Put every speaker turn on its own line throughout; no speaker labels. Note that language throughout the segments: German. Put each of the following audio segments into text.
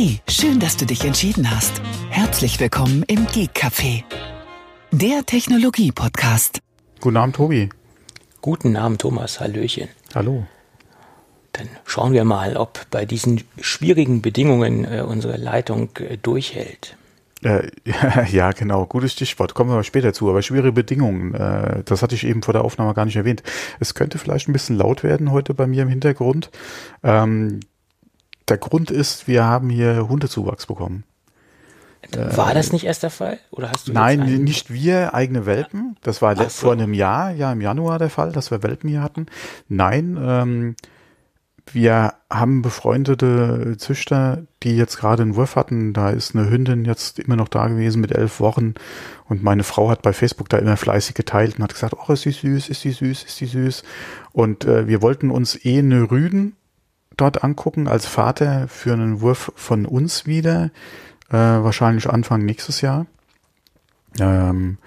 Hey, schön, dass du dich entschieden hast. Herzlich willkommen im Geek Café, der Technologie-Podcast.
Guten Abend, Tobi.
Guten Abend, Thomas. Hallöchen.
Hallo.
Dann schauen wir mal, ob bei diesen schwierigen Bedingungen äh, unsere Leitung äh, durchhält.
Äh, ja, genau, gutes Stichwort. Kommen wir mal später zu. Aber schwierige Bedingungen, äh, das hatte ich eben vor der Aufnahme gar nicht erwähnt. Es könnte vielleicht ein bisschen laut werden heute bei mir im Hintergrund. Ähm, der Grund ist, wir haben hier Hundezuwachs bekommen.
War das nicht erst der Fall? Oder hast du
Nein, nicht wir, eigene Welpen. Das war
so.
vor einem Jahr, ja im Januar der Fall, dass wir Welpen hier hatten. Nein, ähm, wir haben befreundete Züchter, die jetzt gerade einen Wurf hatten. Da ist eine Hündin jetzt immer noch da gewesen mit elf Wochen. Und meine Frau hat bei Facebook da immer fleißig geteilt und hat gesagt, oh, ist die süß, ist die süß, ist die süß. Und äh, wir wollten uns eh eine Rüden dort angucken als Vater für einen Wurf von uns wieder. Äh, wahrscheinlich Anfang nächstes Jahr. Ähm,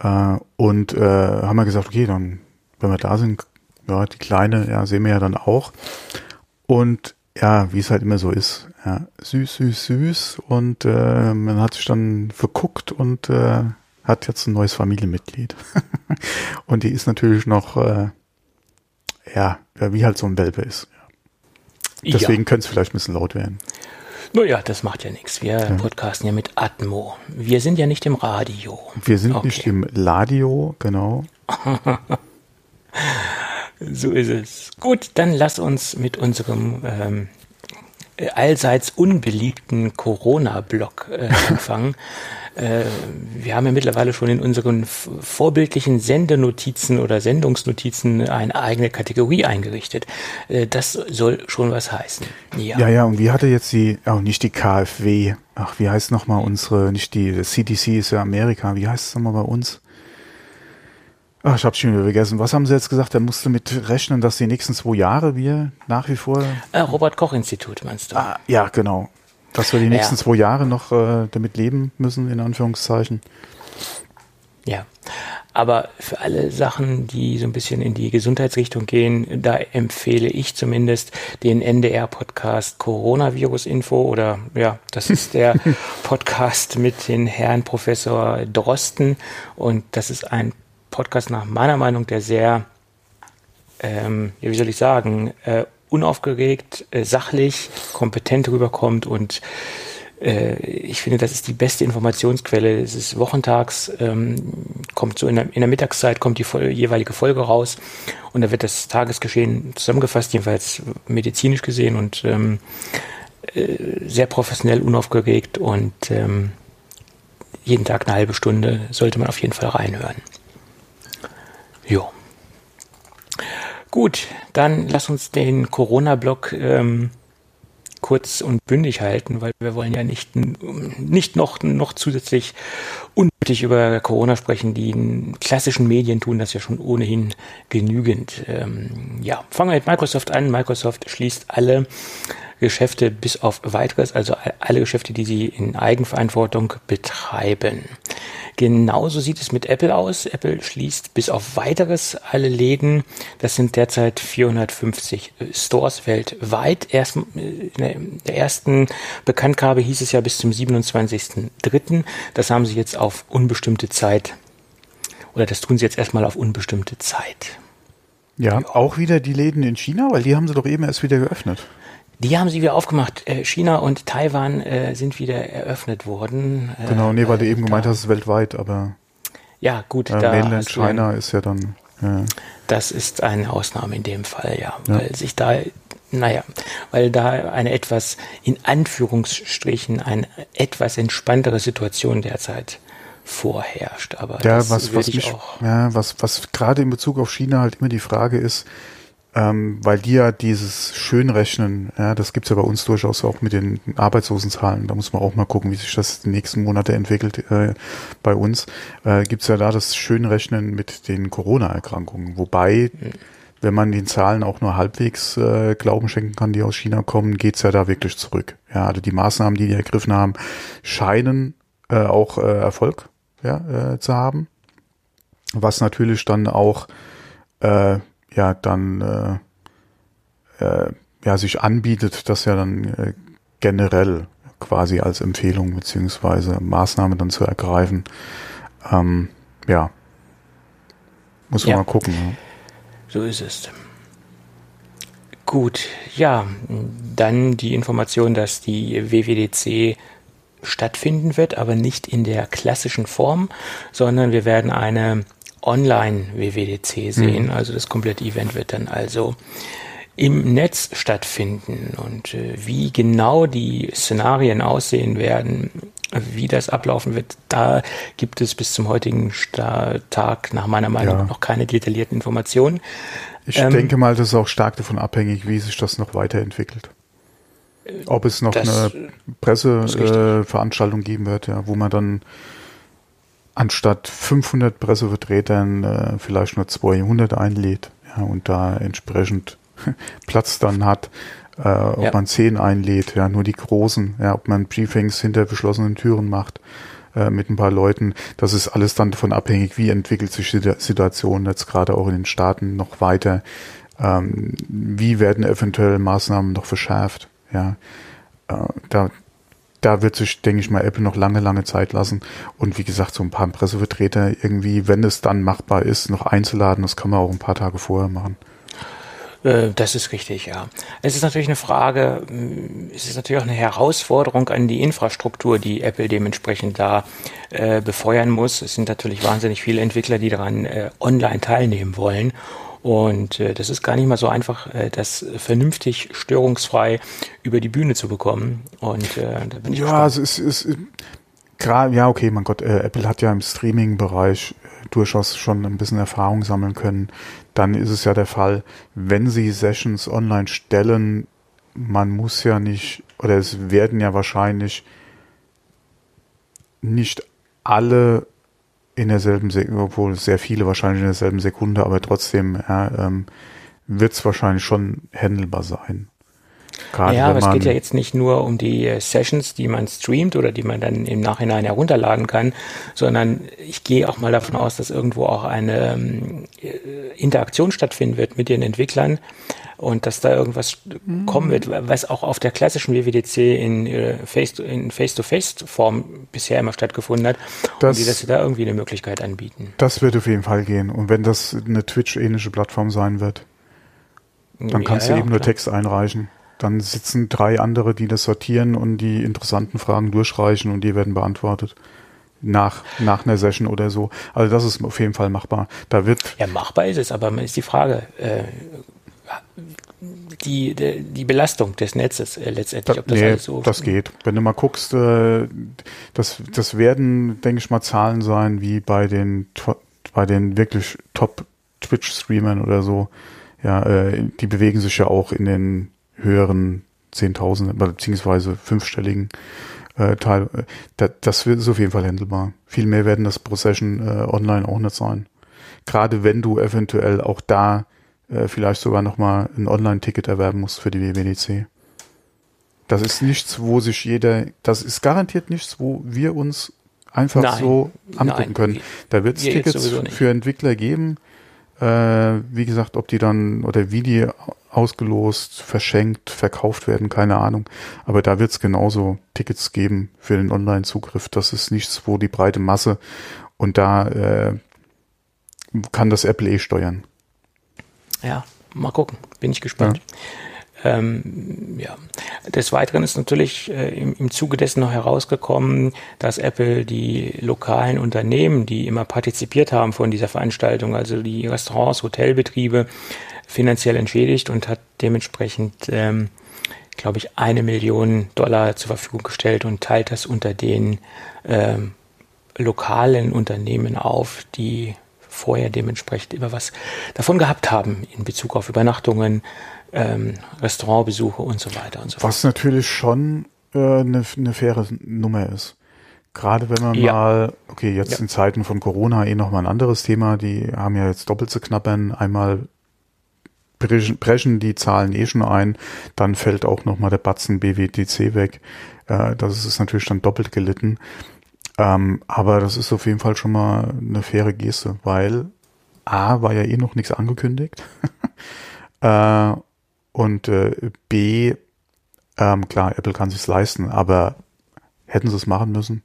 äh, und äh, haben wir gesagt, okay, dann, wenn wir da sind, ja, die Kleine, ja, sehen wir ja dann auch. Und ja, wie es halt immer so ist, ja, süß, süß, süß. Und äh, man hat sich dann verguckt und äh, hat jetzt ein neues Familienmitglied. und die ist natürlich noch, äh, ja, wie halt so ein Welpe ist. Deswegen könnte es vielleicht ein bisschen laut werden.
Ja. Naja, das macht ja nichts. Wir podcasten ja mit Atmo. Wir sind ja nicht im Radio.
Wir sind
Okay.
nicht im Ladio, genau.
So ist es. Gut, dann lass uns mit unserem ähm, allseits unbeliebten Corona-Blog äh, anfangen. Äh, wir haben ja mittlerweile schon in unseren vorbildlichen Sendenotizen oder Sendungsnotizen eine eigene Kategorie eingerichtet. Äh, das soll schon was heißen. Ja.
Ja, ja, und wie hatte jetzt die, auch nicht die KfW, ach, wie heißt nochmal unsere, nicht die, CDC ist ja Amerika, wie heißt es nochmal bei uns? Ach, ich hab's schon wieder vergessen. Was haben sie jetzt gesagt? Er musste mit rechnen, dass die nächsten zwei Jahre wir nach wie vor,
Äh, Robert-Koch-Institut meinst du?
ah, ja, genau, dass wir die nächsten
Ja.
zwei Jahre noch äh, damit leben müssen, in Anführungszeichen.
Ja, aber für alle Sachen, die so ein bisschen in die Gesundheitsrichtung gehen, da empfehle ich zumindest den NDR-Podcast Coronavirus-Info oder ja, das ist der Podcast mit den Herrn Professor Drosten und das ist ein Podcast nach meiner Meinung, der sehr, ähm, ja, wie soll ich sagen, äh, unaufgeregt, äh, sachlich, kompetent rüberkommt und äh, ich finde, das ist die beste Informationsquelle. Es ist wochentags, ähm, kommt so in der, in der Mittagszeit kommt die Fol jeweilige Folge raus und da wird das Tagesgeschehen zusammengefasst, jedenfalls medizinisch gesehen und ähm, äh, sehr professionell, unaufgeregt und ähm, jeden Tag eine halbe Stunde sollte man auf jeden Fall reinhören. Jo. Gut, dann lass uns den Corona-Block ähm, kurz und bündig halten, weil wir wollen ja nicht, nicht noch, noch zusätzlich unnötig über Corona sprechen. Die klassischen Medien tun das ja schon ohnehin genügend. Ähm, ja, fangen wir mit Microsoft an. Microsoft schließt alle Geschäfte bis auf weiteres, also alle Geschäfte, die sie in Eigenverantwortung betreiben. Genauso sieht es mit Apple aus. Apple schließt bis auf weiteres alle Läden. Das sind derzeit 450 Stores weltweit. Erst in der ersten Bekanntgabe hieß es ja bis zum 27.03. Das haben sie jetzt auf unbestimmte Zeit oder das tun sie jetzt erstmal auf unbestimmte Zeit.
Ja, auch wieder die Läden in China, weil die haben sie doch eben erst wieder geöffnet.
Die haben sie wieder aufgemacht. Äh, China und Taiwan äh, sind wieder eröffnet worden. Äh,
Genau, nee, weil du eben gemeint hast, weltweit, aber
Ja, gut,
äh,
da
Mainland China ist ja dann, ja.
Das ist eine Ausnahme in dem Fall, ja,
Ja.
weil sich da, naja, weil da eine etwas, in Anführungsstrichen, eine etwas entspanntere Situation derzeit vorherrscht. Aber
Ja,
das
was, was
ich
mich,
auch.
ja, was, was gerade in Bezug auf China halt immer die Frage ist, ähm, weil die ja dieses Schönrechnen, ja, das gibt's ja bei uns durchaus auch mit den Arbeitslosenzahlen, da muss man auch mal gucken, wie sich das die nächsten Monate entwickelt äh, bei uns, äh, gibt's ja da das Schönrechnen mit den Corona-Erkrankungen, wobei wenn man den Zahlen auch nur halbwegs äh, Glauben schenken kann, die aus China kommen, geht's ja da wirklich zurück. Ja, also die Maßnahmen, die die ergriffen haben, scheinen äh, auch äh, Erfolg ja, äh, zu haben. Was natürlich dann auch äh, ja dann äh, äh, ja sich anbietet, dass ja dann äh, generell quasi als Empfehlung beziehungsweise Maßnahme dann zu ergreifen. Ähm, ja, muss man ja. mal gucken. Ja.
So ist es. Gut, ja, dann die Information, dass die WWDC stattfinden wird, aber nicht in der klassischen Form, sondern wir werden eine Online-WWDC sehen. Mhm. Also das komplette Event wird dann also im Netz stattfinden und äh, wie genau die Szenarien aussehen werden, wie das ablaufen wird, da gibt es bis zum heutigen Tag nach meiner Meinung ja. noch keine detaillierten Informationen.
Ich ähm, denke mal, das ist auch stark davon abhängig, wie sich das noch weiterentwickelt. Ob es noch eine Presseveranstaltung äh, geben wird, ja, wo man dann anstatt 500 Pressevertretern äh, vielleicht nur 200 einlädt ja, und da entsprechend Platz dann hat, äh, ob ja. man 10 einlädt, ja, nur die großen, ja, ob man Briefings hinter verschlossenen Türen macht äh, mit ein paar Leuten. Das ist alles dann davon abhängig, wie entwickelt sich die Situation jetzt gerade auch in den Staaten noch weiter. Ähm, wie werden eventuell Maßnahmen noch verschärft? Ja, äh, da, da wird sich, denke ich mal, Apple noch lange, lange Zeit lassen. Und wie gesagt, so ein paar Pressevertreter irgendwie, wenn es dann machbar ist, noch einzuladen, das kann man auch ein paar Tage vorher machen.
Äh, das ist richtig, ja. Es ist natürlich eine Frage, mm, es ist natürlich auch eine Herausforderung an die Infrastruktur, die Apple dementsprechend da äh, befeuern muss. Es sind natürlich wahnsinnig viele Entwickler, die daran äh, online teilnehmen wollen. Und äh, das ist gar nicht mal so einfach, äh, das vernünftig störungsfrei über die Bühne zu bekommen. Und äh, da bin ich
Ja, gespannt. es ist, ist gerade, ja, okay, mein Gott, äh, Apple hat ja im Streaming-Bereich äh, durchaus schon ein bisschen Erfahrung sammeln können. Dann ist es ja der Fall, wenn sie Sessions online stellen, man muss ja nicht, oder es werden ja wahrscheinlich nicht alle in derselben Sekunde, obwohl sehr viele wahrscheinlich in derselben Sekunde, aber trotzdem ja, ähm, wird es wahrscheinlich schon handelbar sein.
Gerade ja, aber es geht ja jetzt nicht nur um die äh, Sessions, die man streamt oder die man dann im Nachhinein herunterladen kann, sondern ich gehe auch mal davon aus, dass irgendwo auch eine ähm, äh, Interaktion stattfinden wird mit den Entwicklern und dass da irgendwas mhm. kommen wird, was auch auf der klassischen WWDC in äh, Face-to-Face-Form bisher immer stattgefunden hat das, und die, dass sie da irgendwie eine Möglichkeit anbieten.
Das wird auf jeden Fall gehen. Und wenn das eine Twitch-ähnliche Plattform sein wird, dann kannst ja, du eben ja, nur Text einreichen. Dann sitzen drei andere, die das sortieren und die interessanten Fragen durchreichen und die werden beantwortet. Nach, nach einer Session oder so. Also das ist auf jeden Fall machbar. Da wird.
Ja, machbar ist es, aber ist die Frage, äh, die, die, die Belastung des Netzes äh, letztendlich,
ob das nee, alles so. Das geht. Wenn du mal guckst, äh, das, das werden, denke ich mal, Zahlen sein wie bei den bei den wirklich Top Twitch-Streamern oder so. Ja, äh, die bewegen sich ja auch in den höheren Zehntausend, beziehungsweise fünfstelligen äh, Teil. Da, das ist auf jeden Fall handelbar. Viel mehr werden das pro Session äh, online auch nicht sein. Gerade wenn du eventuell auch da äh, vielleicht sogar nochmal ein Online-Ticket erwerben musst für die WWDC. Das ist nichts, wo sich jeder, das ist garantiert nichts, wo wir uns einfach nein, so angucken nein, können. Da wird es Tickets für Entwickler geben. Äh, wie gesagt, ob die dann oder wie die ausgelost, verschenkt, verkauft werden, keine Ahnung. Aber da wird es genauso Tickets geben für den Online-Zugriff. Das ist nichts, wo die breite Masse und da äh, kann das Apple eh steuern.
Ja, mal gucken. Bin ich gespannt. Ja. Ähm, ja. Des Weiteren ist natürlich äh, im, im Zuge dessen noch herausgekommen, dass Apple die lokalen Unternehmen, die immer partizipiert haben von dieser Veranstaltung, also die Restaurants, Hotelbetriebe, finanziell entschädigt und hat dementsprechend, ähm, glaube ich, eine Million Dollar zur Verfügung gestellt und teilt das unter den ähm, lokalen Unternehmen auf, die vorher dementsprechend immer was davon gehabt haben in Bezug auf Übernachtungen, ähm, Restaurantbesuche und so weiter und so
fort. Was natürlich schon äh, eine, eine faire Nummer ist. Gerade wenn man ja. mal, okay, jetzt ja. in Zeiten von Corona eh nochmal ein anderes Thema, die haben ja jetzt doppelt zu knappern. Einmal brechen die Zahlen eh schon ein, dann fällt auch nochmal der Batzen BWTC weg. Äh, das ist natürlich dann doppelt gelitten. Ähm, aber das ist auf jeden Fall schon mal eine faire Geste, weil A war ja eh noch nichts angekündigt. äh, und äh, B Ähm, klar, Apple kann sich's leisten, aber hätten sie es machen müssen?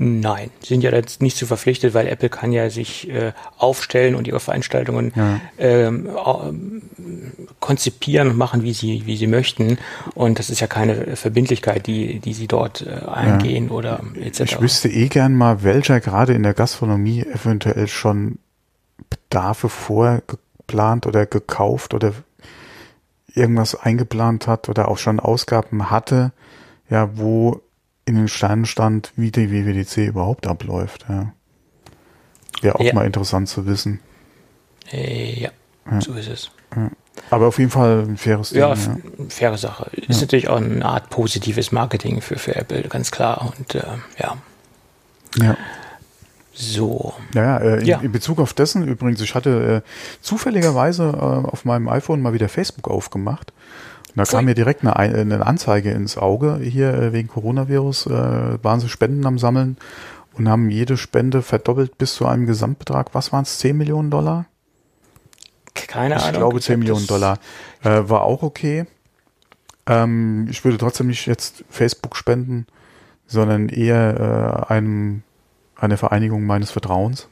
Nein, sind ja jetzt nicht so verpflichtet, weil Apple kann ja sich äh, aufstellen und ihre Veranstaltungen ja. ähm, konzipieren und machen, wie sie, wie sie möchten. Und das ist ja keine Verbindlichkeit, die, die sie dort äh, eingehen ja. oder
etc. Ich wüsste eh gern mal, welcher gerade in der Gastronomie eventuell schon Bedarfe vorgeplant oder gekauft oder irgendwas eingeplant hat oder auch schon Ausgaben hatte, ja, wo in den Sternen stand, wie die WWDC überhaupt abläuft. Ja. Wäre auch ja. mal interessant zu wissen.
Äh, ja, ja, so ist es.
Ja. Aber auf jeden Fall ein faires
Ding. Ja, ja. faire Sache. Ist natürlich auch eine Art positives Marketing für, für Apple, ganz klar. Und äh, ja.
Ja.
So.
Naja, äh, in, ja. in Bezug auf dessen übrigens, ich hatte äh, zufälligerweise äh, auf meinem iPhone mal wieder Facebook aufgemacht da kam mir direkt eine, eine, Anzeige ins Auge. Hier äh, wegen Coronavirus äh, waren sie Spenden am Sammeln und haben jede Spende verdoppelt bis zu einem Gesamtbetrag. Was waren es? 10 Millionen Dollar?
Keine
ich
Ahnung.
Ich glaube 10 Millionen Dollar. Äh, war auch okay. Ähm, ich würde trotzdem nicht jetzt Facebook spenden, sondern eher äh, einem, eine Vereinigung meines Vertrauens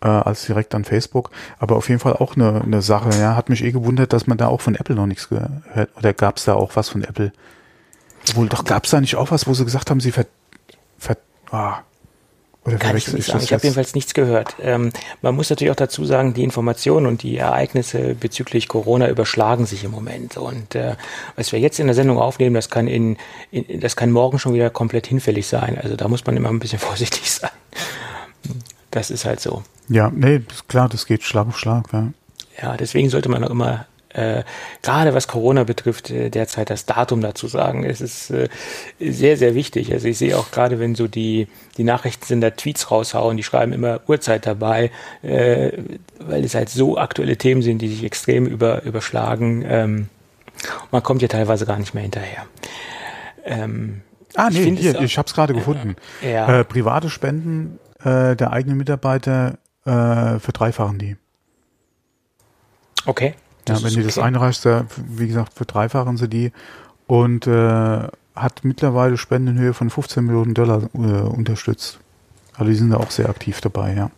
äh, als direkt an Facebook. Aber auf jeden Fall auch eine, eine Sache. Ja, hat mich eh gewundert, dass man da auch von Apple noch nichts gehört. Oder gab es da auch was von Apple? Obwohl, doch gab es da nicht auch was, wo sie gesagt haben, sie ver, ver ah,
oder Kann ich nicht sagen. Ich habe jedenfalls nichts gehört. Ähm, man muss natürlich auch dazu sagen, die Informationen und die Ereignisse bezüglich Corona überschlagen sich im Moment. Und äh, was wir jetzt in der Sendung aufnehmen, das kann in, in, das kann morgen schon wieder komplett hinfällig sein. Also da muss man immer ein bisschen vorsichtig sein. Das ist halt so.
Ja, nee, klar, das geht Schlag auf Schlag. Ja,
ja deswegen sollte man auch immer, äh, gerade was Corona betrifft, äh, derzeit das Datum dazu sagen. Es ist äh, sehr, sehr wichtig. Also ich sehe auch gerade, wenn so die, die Nachrichtensender Tweets raushauen, die schreiben immer Uhrzeit dabei, äh, weil es halt so aktuelle Themen sind, die sich extrem über, überschlagen. Ähm, man kommt ja teilweise gar nicht mehr hinterher.
Ähm, ah, nee, ich hier, ich habe es gerade gefunden. Ja. Äh, private Spenden äh, der eigenen Mitarbeiter äh, verdreifachen die.
Okay.
Ja, wenn du okay. das einreichst, wie gesagt, verdreifachen sie die und äh, hat mittlerweile Spenden in Höhe von 15 Millionen Dollar äh, unterstützt. Also die sind da auch sehr aktiv dabei, ja.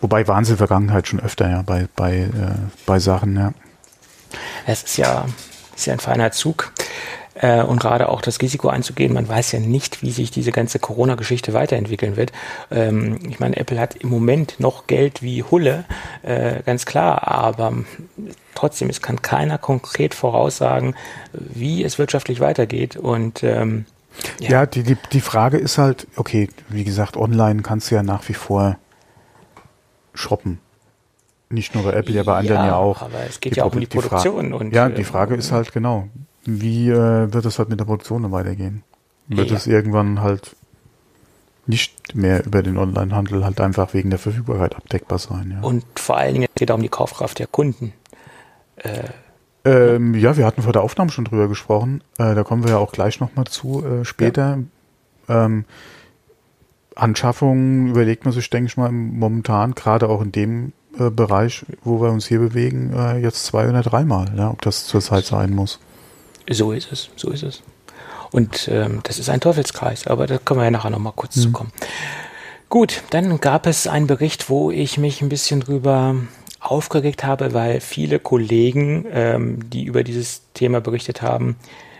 Wobei waren sie in der Vergangenheit schon öfter, ja, bei, bei, äh, bei Sachen, ja.
Es ist ja, ist ja ein feiner Zug äh, und gerade auch das Risiko einzugehen. Man weiß ja nicht, wie sich diese ganze Corona-Geschichte weiterentwickeln wird. Ähm, ich meine, Apple hat im Moment noch Geld wie Hulle, äh, ganz klar, aber trotzdem, es kann keiner konkret voraussagen, wie es wirtschaftlich weitergeht und ähm,
ja, ja die, die, die Frage ist halt, okay, wie gesagt, online kannst du ja nach wie vor shoppen. Nicht nur bei Apple, ja bei anderen ja, ja auch.
Aber es geht die ja auch um die Produktion.
und, ja, die äh, Frage ist halt genau, wie äh, wird es halt mit der Produktion dann weitergehen? Wird ja. es irgendwann halt nicht mehr über den Onlinehandel halt einfach wegen der Verfügbarkeit abdeckbar sein?
Ja. Und vor allen Dingen geht es um die Kaufkraft der Kunden.
Äh, ähm, ja, wir hatten vor der Aufnahme schon drüber gesprochen. Äh, da kommen wir ja auch gleich nochmal zu äh, später. Ja. Ähm, Anschaffungen überlegt man sich, denke ich mal, momentan, gerade auch in dem äh, Bereich, wo wir uns hier bewegen, äh, jetzt zwei oder dreimal, ja, ob das zurzeit sein muss.
So ist es, so ist es. Und ähm, das ist ein Teufelskreis, aber da können wir ja nachher nochmal kurz mhm. zu kommen. Gut, dann gab es einen Bericht, wo ich mich ein bisschen drüber aufgeregt habe, weil viele Kollegen, ähm, die über dieses Thema berichtet haben,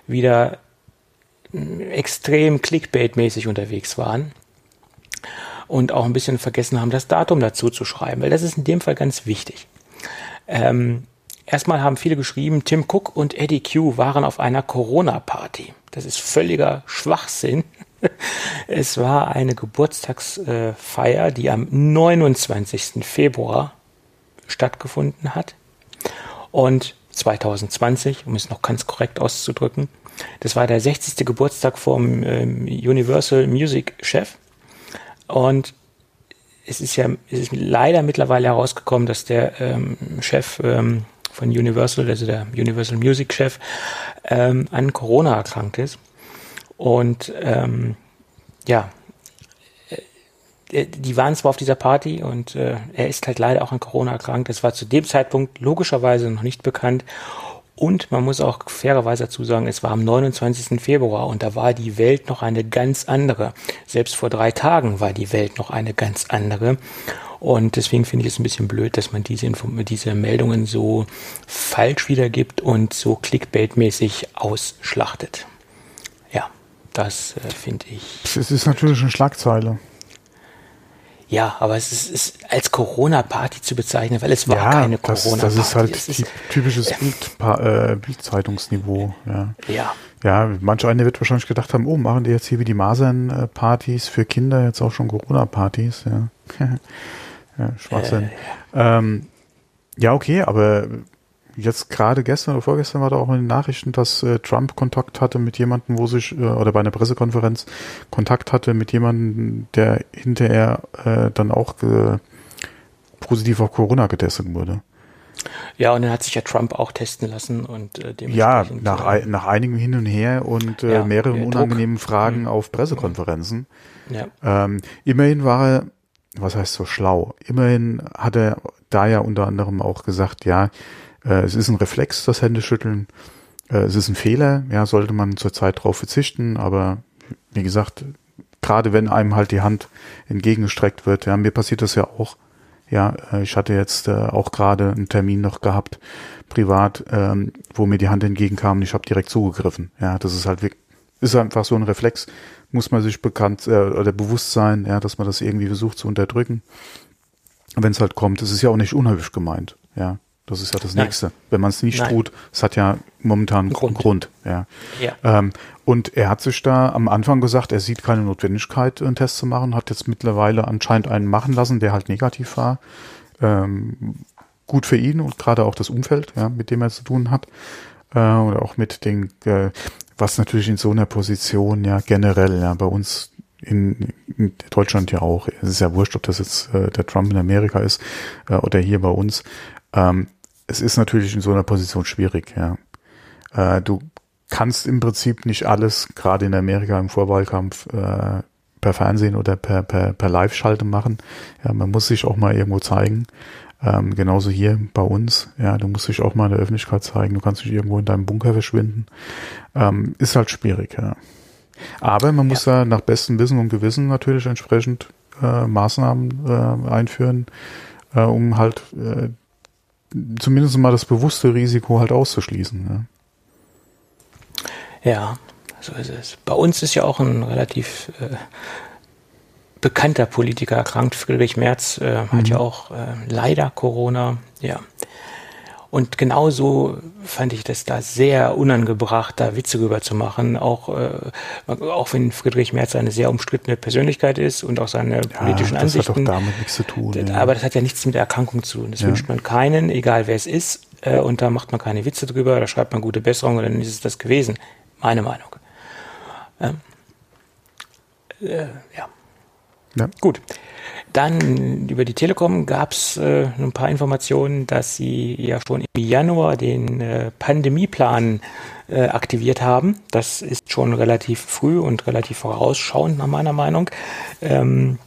wieder hm, extrem clickbait-mäßig unterwegs waren und auch ein bisschen vergessen haben, das Datum dazu zu schreiben, weil das ist in dem Fall ganz wichtig. Ähm, Erstmal haben viele geschrieben, Tim Cook und Eddie Q waren auf einer Corona-Party. Das ist völliger Schwachsinn. Es war eine Geburtstagsfeier, die am 29. Februar stattgefunden hat. Und 2020, um es noch ganz korrekt auszudrücken, das war der 60. Geburtstag vom ähm, Universal Music Chef. Und es ist ja es ist leider mittlerweile herausgekommen, dass der ähm, Chef ähm, von Universal, also der Universal Music Chef, ähm, an Corona erkrankt ist. Und ähm, ja, äh, die waren zwar auf dieser Party und äh, er ist halt leider auch an Corona erkrankt. Das war zu dem Zeitpunkt logischerweise noch nicht bekannt. Und man muss auch fairerweise dazu sagen, es war am 29. Februar und da war die Welt noch eine ganz andere. Selbst vor drei Tagen war die Welt noch eine ganz andere. Und deswegen finde ich es ein bisschen blöd, dass man diese, Inform diese Meldungen so falsch wiedergibt und so clickbait-mäßig ausschlachtet. Ja, das äh, finde ich.
Es ist natürlich eine Schlagzeile.
Ja, aber es ist, ist als Corona-Party zu bezeichnen, weil es war
ja,
keine
Corona-Party. Das, ist halt ist, typisches äh, Bild, Bildzeitungsniveau. Ja.
ja.
Ja, manch einer wird wahrscheinlich gedacht haben, oh, machen die jetzt hier wie die Masern-Partys für Kinder jetzt auch schon Corona-Partys, ja. ja, Schwachsinn. Äh, ja. Ähm, ja, okay, aber jetzt gerade gestern oder vorgestern war da auch in den Nachrichten, dass äh, Trump Kontakt hatte mit jemandem, wo sich, äh, oder bei einer Pressekonferenz Kontakt hatte mit jemandem, der hinterher äh, dann auch äh, positiv auf Corona getestet wurde.
Ja, und dann hat sich ja Trump auch testen lassen und
äh, Ja, nach, äh, nach einigem Hin und Her und äh, ja, mehreren unangenehmen. Fragen mhm. auf Pressekonferenzen. Ja. Ähm, immerhin war er, was heißt so schlau, immerhin hat er da ja unter anderem auch gesagt, ja, äh, es ist ein Reflex, das Händeschütteln. Äh, es ist ein Fehler, ja, sollte man zurzeit drauf verzichten, aber wie gesagt, gerade wenn einem halt die Hand entgegengestreckt wird, ja, mir passiert das ja auch. Ja, äh, ich hatte jetzt äh, auch gerade einen Termin noch gehabt, privat, ähm, wo mir die Hand entgegenkam und ich habe direkt zugegriffen. Ja, das ist halt wirklich, ist einfach so ein Reflex, muss man sich bekannt äh, oder bewusst sein, ja, dass man das irgendwie versucht zu unterdrücken. Wenn es halt kommt, es ist ja auch nicht unheimlich gemeint, ja. Das ist ja das Nein. Nächste. Wenn man es nicht Nein. tut, es hat ja momentan einen Grund. Grund ja. ja. Ähm, und er hat sich da am Anfang gesagt, er sieht keine Notwendigkeit, einen Test zu machen, hat jetzt mittlerweile anscheinend einen machen lassen, der halt negativ war. Ähm, gut für ihn und gerade auch das Umfeld, ja, mit dem er zu tun hat. Äh, oder auch mit den, äh, was natürlich in so einer Position ja generell, ja, bei uns in, in Deutschland ja auch, es ist ja wurscht, ob das jetzt äh, der Trump in Amerika ist äh, oder hier bei uns. Ähm, es ist natürlich in so einer Position schwierig, ja. Äh, du kannst im Prinzip nicht alles, gerade in Amerika im Vorwahlkampf, äh, per Fernsehen oder per, per, per Live-Schalte machen. Ja, man muss sich auch mal irgendwo zeigen. Ähm, genauso hier bei uns. Ja, du musst dich auch mal in der Öffentlichkeit zeigen. Du kannst nicht irgendwo in deinem Bunker verschwinden. Ähm, ist halt schwierig, ja. Aber man muss ja. da nach bestem Wissen und Gewissen natürlich entsprechend äh, Maßnahmen äh, einführen, äh, um halt äh, zumindest mal das bewusste Risiko halt auszuschließen.
Ja, ja so ist es. Bei uns ist ja auch ein relativ äh, bekannter Politiker erkrankt. Friedrich Merz äh, mhm. hat ja auch leider Corona. Ja. Und genauso fand ich das da sehr unangebracht, da Witze rüber zu machen. Auch, äh, auch wenn Friedrich Merz eine sehr umstrittene Persönlichkeit ist und auch seine ja, politischen das Ansichten. Das hat
doch damit nichts zu tun.
Ja. Aber das hat ja nichts mit der Erkrankung zu tun. Das ja. wünscht man keinen, egal wer es ist. Äh, und da macht man keine Witze drüber, da schreibt man gute Besserung und dann ist es das gewesen. Meine Meinung. Ähm, äh, ja. Ja. Gut. Dann über die Telekom gab es äh, ein paar Informationen, dass sie ja schon im Januar den äh, Pandemieplan äh, aktiviert haben. Das ist schon relativ früh und relativ vorausschauend nach meiner Meinung. Ähm,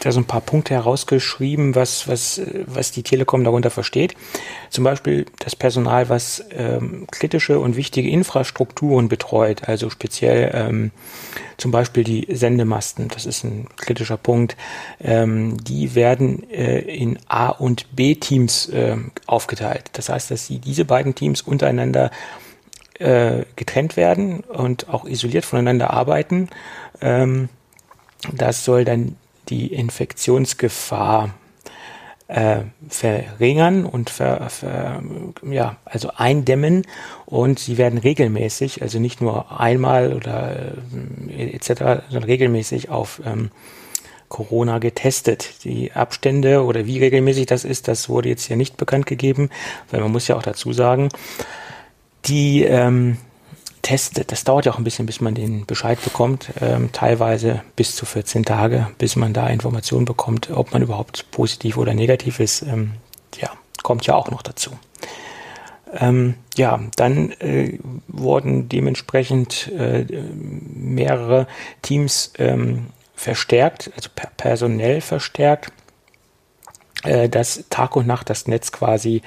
da so ein paar Punkte herausgeschrieben, was, was, was die Telekom darunter versteht. Zum Beispiel das Personal, was ähm, kritische und wichtige Infrastrukturen betreut, also speziell ähm, zum Beispiel die Sendemasten, das ist ein kritischer Punkt, ähm, die werden äh, in A- und B-Teams äh, aufgeteilt. Das heißt, dass sie diese beiden Teams untereinander äh, getrennt werden und auch isoliert voneinander arbeiten. Ähm, das soll dann die Infektionsgefahr äh, verringern und ver, ver, ja, also eindämmen und sie werden regelmäßig, also nicht nur einmal oder äh, etc., sondern regelmäßig auf ähm, Corona getestet. Die Abstände oder wie regelmäßig das ist, das wurde jetzt hier nicht bekannt gegeben, weil man muss ja auch dazu sagen, die ähm, testet. Das dauert ja auch ein bisschen, bis man den Bescheid bekommt. Ähm, teilweise bis zu 14 Tage, bis man da Informationen bekommt, ob man überhaupt positiv oder negativ ist. Ähm, ja, kommt ja auch noch dazu. Ähm, ja, dann äh, wurden dementsprechend äh, mehrere Teams ähm, verstärkt, also per personell verstärkt, äh, dass Tag und Nacht das Netz quasi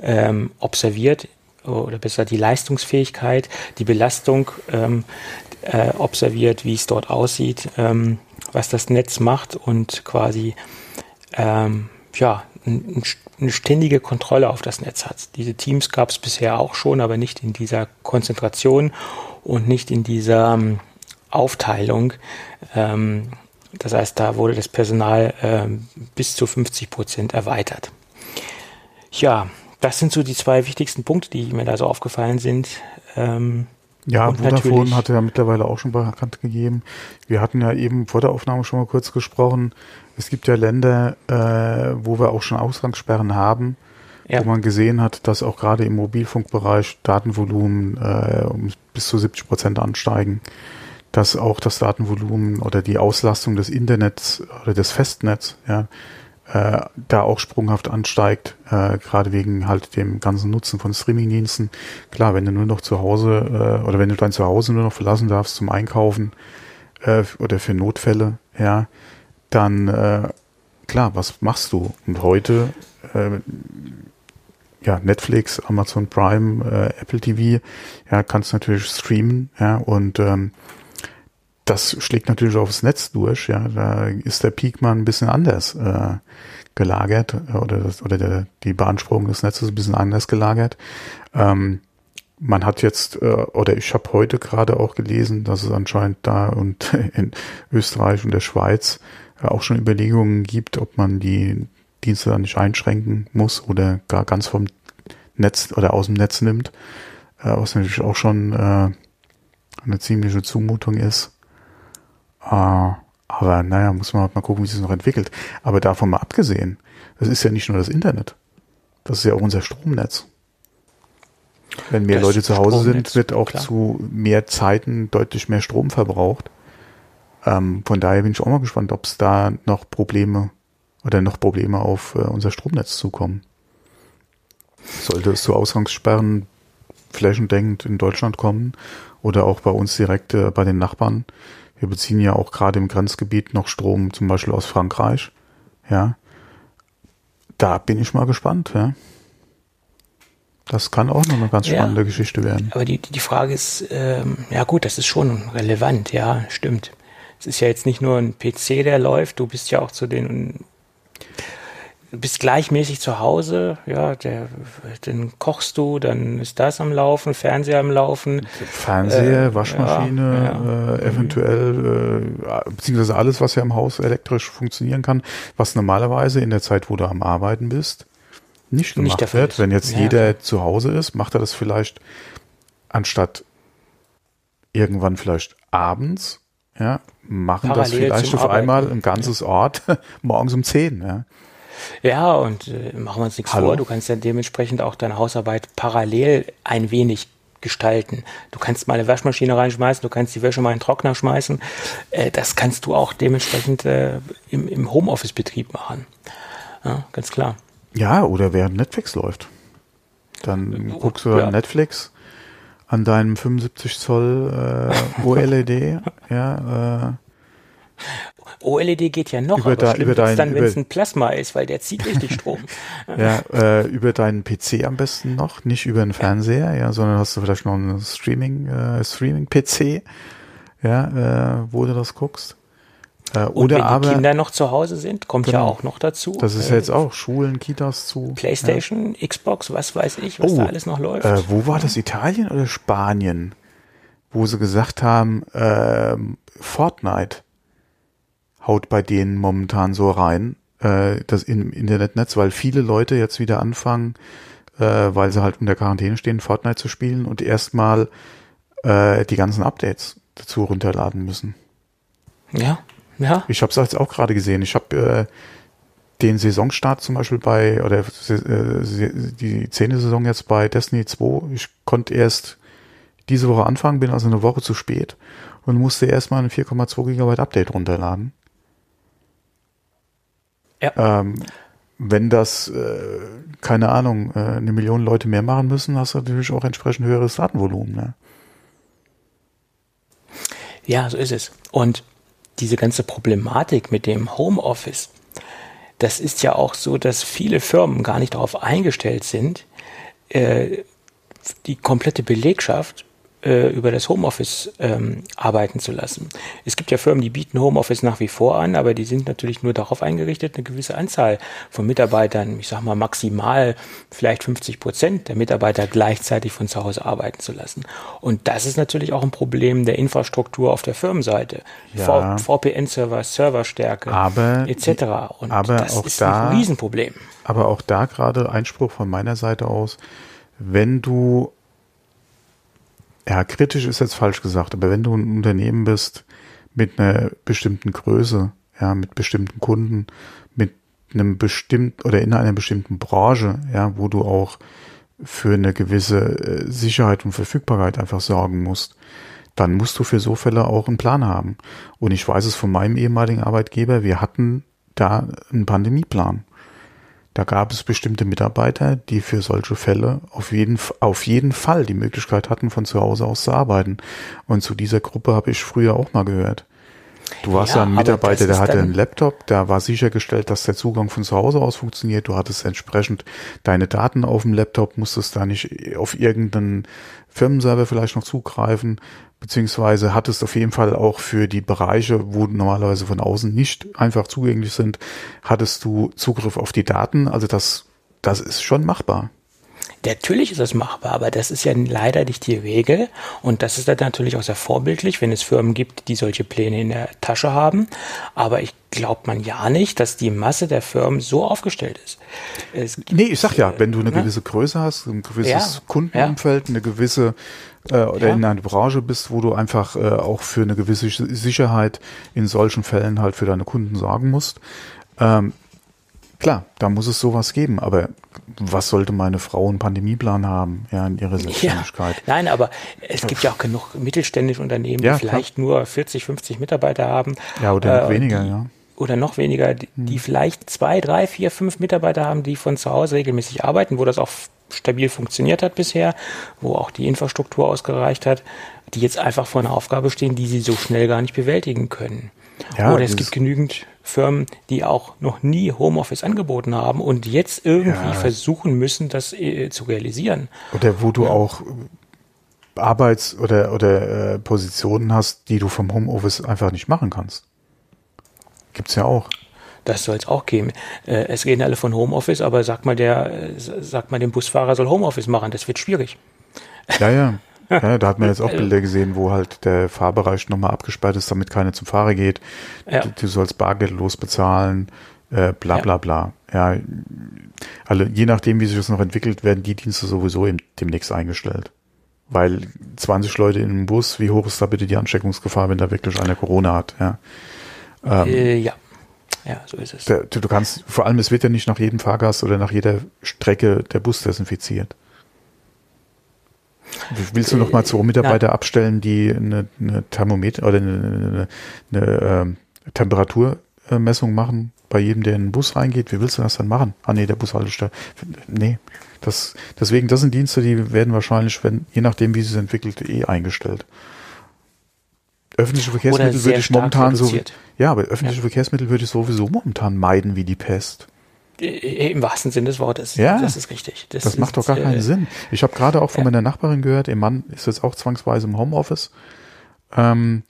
ähm, observiert oder besser die Leistungsfähigkeit, die Belastung ähm, äh, observiert, wie es dort aussieht, ähm, was das Netz macht und quasi ähm, ja, ein, eine ständige Kontrolle auf das Netz hat. Diese Teams gab es bisher auch schon, aber nicht in dieser Konzentration und nicht in dieser ähm, Aufteilung. Ähm, das heißt, da wurde das Personal ähm, bis zu 50 Prozent erweitert. Ja, das sind so die zwei wichtigsten Punkte, die mir da so aufgefallen sind.
Ähm, ja, und Vodafone hatte ja mittlerweile auch schon bekannt gegeben. Wir hatten ja eben vor der Aufnahme schon mal kurz gesprochen. Es gibt ja Länder, äh, wo wir auch schon Ausgangssperren haben, ja. wo man gesehen hat, dass auch gerade im Mobilfunkbereich Datenvolumen äh, um bis zu 70 Prozent ansteigen, dass auch das Datenvolumen oder die Auslastung des Internets oder des Festnetz ja, äh, da auch sprunghaft ansteigt, äh, gerade wegen halt dem ganzen Nutzen von Streamingdiensten. Klar, wenn du nur noch zu Hause äh, oder wenn du dein Zuhause nur noch verlassen darfst zum Einkaufen äh, oder für Notfälle, ja, dann äh, klar, was machst du? Und heute äh, ja, Netflix, Amazon Prime, äh, Apple TV, ja, kannst natürlich streamen, ja, und ähm, das schlägt natürlich aufs Netz durch, ja. Da ist der Peak mal ein bisschen anders äh, gelagert äh, oder das, oder der, die Beanspruchung des Netzes ein bisschen anders gelagert. Ähm, man hat jetzt äh, oder ich habe heute gerade auch gelesen, dass es anscheinend da und in Österreich und der Schweiz äh, auch schon Überlegungen gibt, ob man die Dienste dann nicht einschränken muss oder gar ganz vom Netz oder aus dem Netz nimmt, äh, was natürlich auch schon äh, eine ziemliche Zumutung ist. Äh, aber naja, muss man halt mal gucken, wie sich das noch entwickelt. Aber davon mal abgesehen, das ist ja nicht nur das Internet. Das ist ja auch unser Stromnetz. Wenn mehr das Leute zu Hause sind, wird auch klar. zu mehr Zeiten deutlich mehr Strom verbraucht. Ähm, von daher bin ich auch mal gespannt, ob es da noch Probleme oder noch Probleme auf äh, unser Stromnetz zukommen. Sollte es zu Ausgangssperren flächendeckend in Deutschland kommen oder auch bei uns direkt äh, bei den Nachbarn, wir beziehen ja auch gerade im Grenzgebiet noch Strom, zum Beispiel aus Frankreich. Ja. Da bin ich mal gespannt, ja. Das kann auch noch eine ganz spannende ja, Geschichte werden.
Aber die, die Frage ist, ähm, ja gut, das ist schon relevant, ja, stimmt. Es ist ja jetzt nicht nur ein PC, der läuft, du bist ja auch zu den bist gleichmäßig zu Hause, ja, der, dann kochst du, dann ist das am Laufen, Fernseher am Laufen.
Fernseher, äh, Waschmaschine, ja, ja. Äh, eventuell, äh, beziehungsweise alles, was ja im Haus elektrisch funktionieren kann, was normalerweise in der Zeit, wo du am Arbeiten bist, nicht gemacht nicht wird. Wenn jetzt ja, jeder zu Hause ist, macht er das vielleicht anstatt irgendwann vielleicht abends, ja, machen Parallel das vielleicht auf einmal ein ganzes Ort morgens um zehn, ja.
Ja, und äh, machen wir uns nichts Hallo? vor, du kannst ja dementsprechend auch deine Hausarbeit parallel ein wenig gestalten. Du kannst mal eine Waschmaschine reinschmeißen, du kannst die Wäsche mal in den Trockner schmeißen. Äh, das kannst du auch dementsprechend äh, im, im Homeoffice-Betrieb machen. Ja, ganz klar.
Ja, oder während Netflix läuft. Dann oh, guckst du ja. Netflix an deinem 75 Zoll äh, OLED, ja, äh,
OLED geht ja noch,
über aber da, schlimm über dein,
dann, wenn es ein Plasma ist, weil der zieht richtig Strom.
ja, äh, über deinen PC am besten noch, nicht über einen Fernseher, ja, sondern hast du vielleicht noch einen Streaming, äh, Streaming-PC, ja, äh, wo du das guckst.
Äh, Und oder wenn aber, die Kinder noch zu Hause sind, kommt genau, ja auch noch dazu.
Das ist äh, jetzt auch Schulen, Kitas zu.
Playstation, ja. Xbox, was weiß ich, was oh, da alles noch läuft.
Äh, wo war das? Italien oder Spanien? Wo sie gesagt haben, äh, Fortnite haut bei denen momentan so rein, äh, das im Internetnetz, weil viele Leute jetzt wieder anfangen, äh, weil sie halt in der Quarantäne stehen, Fortnite zu spielen und erstmal äh, die ganzen Updates dazu runterladen müssen.
Ja, ja.
Ich habe es jetzt auch gerade gesehen. Ich habe äh, den Saisonstart zum Beispiel bei, oder äh, die zehnte Saison jetzt bei Destiny 2, ich konnte erst diese Woche anfangen, bin also eine Woche zu spät und musste erstmal ein 4,2 Gigabyte Update runterladen. Ja. Ähm, wenn das, äh, keine Ahnung, äh, eine Million Leute mehr machen müssen, hast du natürlich auch entsprechend höheres Datenvolumen. Ne?
Ja, so ist es. Und diese ganze Problematik mit dem Homeoffice, das ist ja auch so, dass viele Firmen gar nicht darauf eingestellt sind, äh, die komplette Belegschaft äh, über das Homeoffice ähm, arbeiten zu lassen. Es gibt ja Firmen, die bieten Homeoffice nach wie vor an, aber die sind natürlich nur darauf eingerichtet, eine gewisse Anzahl von Mitarbeitern, ich sag mal maximal vielleicht 50 Prozent der Mitarbeiter gleichzeitig von zu Hause arbeiten zu lassen. Und das ist natürlich auch ein Problem der Infrastruktur auf der Firmenseite. Ja. VPN-Server, Serverstärke
aber,
etc.
Und aber das auch ist da,
ein Riesenproblem.
Aber auch da gerade Einspruch von meiner Seite aus, wenn du ja, kritisch ist jetzt falsch gesagt, aber wenn du ein Unternehmen bist mit einer bestimmten Größe, ja, mit bestimmten Kunden, mit einem bestimmten oder in einer bestimmten Branche, ja, wo du auch für eine gewisse äh, Sicherheit und Verfügbarkeit einfach sorgen musst, dann musst du für so Fälle auch einen Plan haben. Und ich weiß es von meinem ehemaligen Arbeitgeber, wir hatten da einen Pandemieplan. Da gab es bestimmte Mitarbeiter, die für solche Fälle auf jeden, auf jeden Fall die Möglichkeit hatten, von zu Hause aus zu arbeiten. Und zu dieser Gruppe habe ich früher auch mal gehört. Du warst ja, ein Mitarbeiter, der hatte einen Laptop, da war sichergestellt, dass der Zugang von zu Hause aus funktioniert. Du hattest entsprechend deine Daten auf dem Laptop, musstest da nicht auf irgendeinen Firmenserver vielleicht noch zugreifen beziehungsweise hattest auf jeden Fall auch für die Bereiche, wo normalerweise von außen nicht einfach zugänglich sind, hattest du Zugriff auf die Daten. Also das, das ist schon machbar.
Natürlich ist das machbar, aber das ist ja leider nicht die Regel. Und das ist dann natürlich auch sehr vorbildlich, wenn es Firmen gibt, die solche Pläne in der Tasche haben. Aber ich glaube man ja nicht, dass die Masse der Firmen so aufgestellt ist.
Es nee, ich sag ja, wenn du eine ne? gewisse Größe hast, ein gewisses ja, Kundenumfeld, ja. eine gewisse äh, oder ja. in einer Branche bist, wo du einfach äh, auch für eine gewisse Sicherheit in solchen Fällen halt für deine Kunden sorgen musst. Ähm, klar, da muss es sowas geben, aber was sollte meine Frau einen Pandemieplan haben, ja, in ihrer Selbstständigkeit? Ja,
nein, aber es gibt ja auch genug mittelständische Unternehmen, ja, die vielleicht klar. nur 40, 50 Mitarbeiter haben.
Ja, oder noch äh, weniger,
die,
ja.
Oder noch weniger, die, hm. die vielleicht zwei, drei, vier, fünf Mitarbeiter haben, die von zu Hause regelmäßig arbeiten, wo das auch stabil funktioniert hat bisher, wo auch die Infrastruktur ausgereicht hat, die jetzt einfach vor einer Aufgabe stehen, die sie so schnell gar nicht bewältigen können. Ja, Oder es gibt genügend Firmen, die auch noch nie Homeoffice angeboten haben und jetzt irgendwie ja. versuchen müssen, das äh, zu realisieren.
Oder wo du ja. auch Arbeits- oder, oder äh, Positionen hast, die du vom Homeoffice einfach nicht machen kannst. Gibt's ja auch.
Das soll es auch geben. Äh, es reden alle von Homeoffice, aber sag mal, der, äh, sag mal, dem Busfahrer soll Homeoffice machen. Das wird schwierig.
Ja, ja. Ja, da hat man jetzt auch Bilder gesehen, wo halt der Fahrbereich nochmal abgesperrt ist, damit keiner zum Fahrer geht. Ja. Du, du, sollst bargeldlos bezahlen, äh, bla bla bla. Ja, also je nachdem, wie sich das noch entwickelt, werden die Dienste sowieso im, demnächst eingestellt. Weil 20 Leute in einem Bus, wie hoch ist da bitte die Ansteckungsgefahr, wenn da wirklich einer Corona hat? Ja.
Ähm, äh, ja. Ja, so ist es.
Der, du kannst, vor allem, es wird ja nicht nach jedem Fahrgast oder nach jeder Strecke der Bus desinfiziert. Willst du noch mal zwei Mitarbeiter ja. abstellen, die eine, eine Thermometer oder eine, eine, eine äh, Temperaturmessung machen bei jedem, der in den Bus reingeht? Wie willst du das dann machen? Ah nee, der Bushaltestelle. Nee, das, deswegen, das sind Dienste, die werden wahrscheinlich, wenn, je nachdem, wie sie es entwickelt, eh eingestellt. Öffentliche Verkehrsmittel würde ich momentan reduziert. so, ja, aber öffentliche ja. Verkehrsmittel würde ich sowieso momentan meiden wie die Pest.
Im wahrsten Sinne des Wortes.
Ja, das ist richtig. Das, das macht doch gar keinen äh, Sinn. Ich habe gerade auch von ja. meiner Nachbarin gehört, ihr Mann ist jetzt auch zwangsweise im Homeoffice, ähm,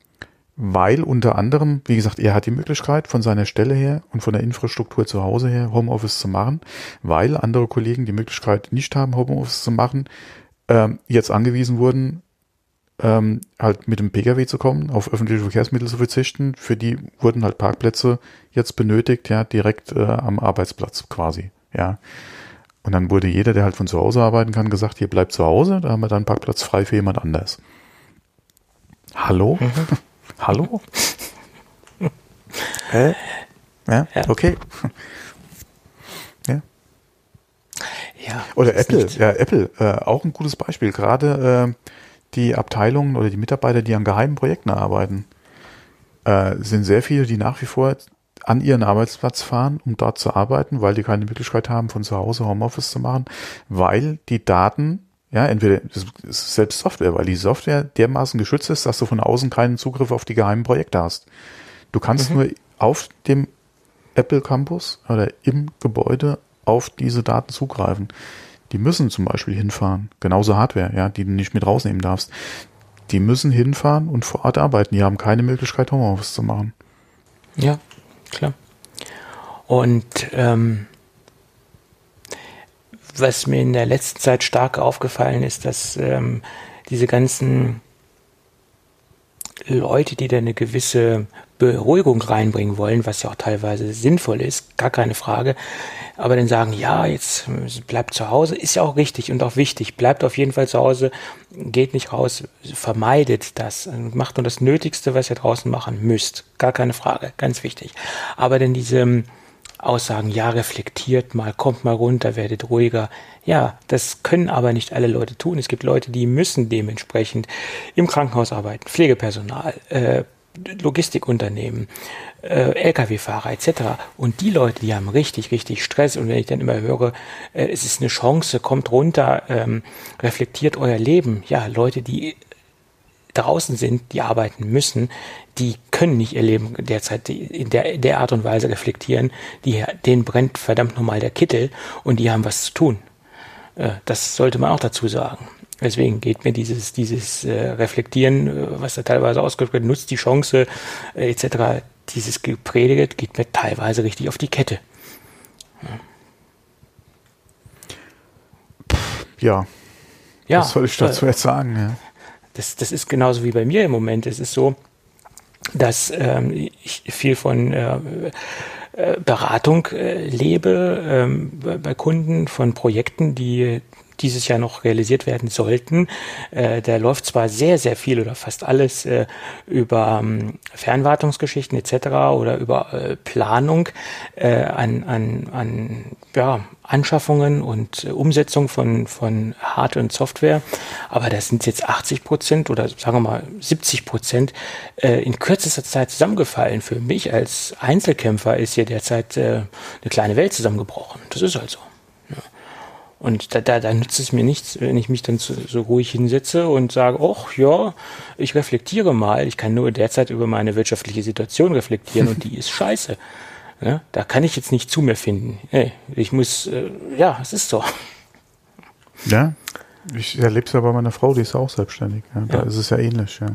weil unter anderem, wie gesagt, er hat die Möglichkeit von seiner Stelle her und von der Infrastruktur zu Hause her Homeoffice zu machen, weil andere Kollegen die Möglichkeit nicht haben, Homeoffice zu machen, ähm, jetzt angewiesen wurden, ähm, halt mit dem Pkw zu kommen, auf öffentliche Verkehrsmittel zu verzichten. Für die wurden halt Parkplätze jetzt benötigt, ja, direkt äh, am Arbeitsplatz quasi, ja. Und dann wurde jeder, der halt von zu Hause arbeiten kann, gesagt, hier bleibt zu Hause, da haben wir dann Parkplatz frei für jemand anders. Hallo? Mhm. Hallo? Hä? Ja, ja, okay. ja. Ja. Oder Apple, ja, Apple, äh, auch ein gutes Beispiel. Gerade äh, die Abteilungen oder die Mitarbeiter, die an geheimen Projekten arbeiten, äh, sind sehr viele, die nach wie vor an ihren Arbeitsplatz fahren, um dort zu arbeiten, weil die keine Möglichkeit haben, von zu Hause Homeoffice zu machen, weil die Daten, ja, entweder das ist selbst Software, weil die Software dermaßen geschützt ist, dass du von außen keinen Zugriff auf die geheimen Projekte hast. Du kannst mhm. nur auf dem Apple Campus oder im Gebäude auf diese Daten zugreifen Die müssen zum Beispiel hinfahren. Genauso Hardware, ja, die du nicht mit rausnehmen darfst. Die müssen hinfahren und vor Ort arbeiten. Die haben keine Möglichkeit, Homeoffice zu machen.
Ja, klar. Und ähm, was mir in der letzten Zeit stark aufgefallen ist, dass ähm, diese ganzen Leute, die da eine gewisse Beruhigung reinbringen wollen, was ja auch teilweise sinnvoll ist, gar keine Frage, aber dann sagen, ja, jetzt bleibt zu Hause, ist ja auch richtig und auch wichtig, bleibt auf jeden Fall zu Hause, geht nicht raus, vermeidet das, macht nur das Nötigste, was ihr draußen machen müsst, gar keine Frage, ganz wichtig. Aber denn diese Aussagen, ja, reflektiert mal, kommt mal runter, werdet ruhiger. Ja, das können aber nicht alle Leute tun. Es gibt Leute, die müssen dementsprechend im Krankenhaus arbeiten, Pflegepersonal, äh, Logistikunternehmen, äh, Lkw-Fahrer etc. Und die Leute, die haben richtig, richtig Stress. Und wenn ich dann immer höre, äh, es ist eine Chance, kommt runter, ähm, reflektiert euer Leben. Ja, Leute, die draußen sind, die arbeiten müssen, die können nicht ihr Leben derzeit in der, der Art und Weise reflektieren. Die, denen brennt verdammt nochmal der Kittel und die haben was zu tun. Äh, das sollte man auch dazu sagen. Deswegen geht mir dieses, dieses äh, Reflektieren, äh, was da teilweise ausgedrückt wird, nutzt die Chance äh, etc., dieses gepredigt, geht mir teilweise richtig auf die Kette.
Ja. ja. Was soll ich dazu jetzt sagen? Ja.
Das, das ist genauso wie bei mir im Moment. Es ist so, dass ähm, ich viel von äh, äh Beratung äh, lebe ähm, bei Kunden, von Projekten, die dieses Jahr noch realisiert werden sollten. Äh, da läuft zwar sehr, sehr viel oder fast alles äh, über ähm, Fernwartungsgeschichten etc. oder über äh, Planung äh, an, an, an ja, Anschaffungen und äh, Umsetzung von, von Hardware und Software. Aber das sind jetzt 80 Prozent oder sagen wir mal 70 Prozent äh, in kürzester Zeit zusammengefallen. Für mich als Einzelkämpfer ist hier derzeit äh, eine kleine Welt zusammengebrochen. Das ist halt so. Ja. Und da, da, da nützt es mir nichts, wenn ich mich dann so, so ruhig hinsetze und sage, ach ja, ich reflektiere mal. Ich kann nur derzeit über meine wirtschaftliche Situation reflektieren und die ist scheiße. Ja, da kann ich jetzt nicht zu mir finden. Hey, ich muss, äh, ja, es ist so.
Ja, ich erlebe es ja bei meiner Frau, die ist auch selbstständig. Ja, da ja. ist es ja ähnlich, ja.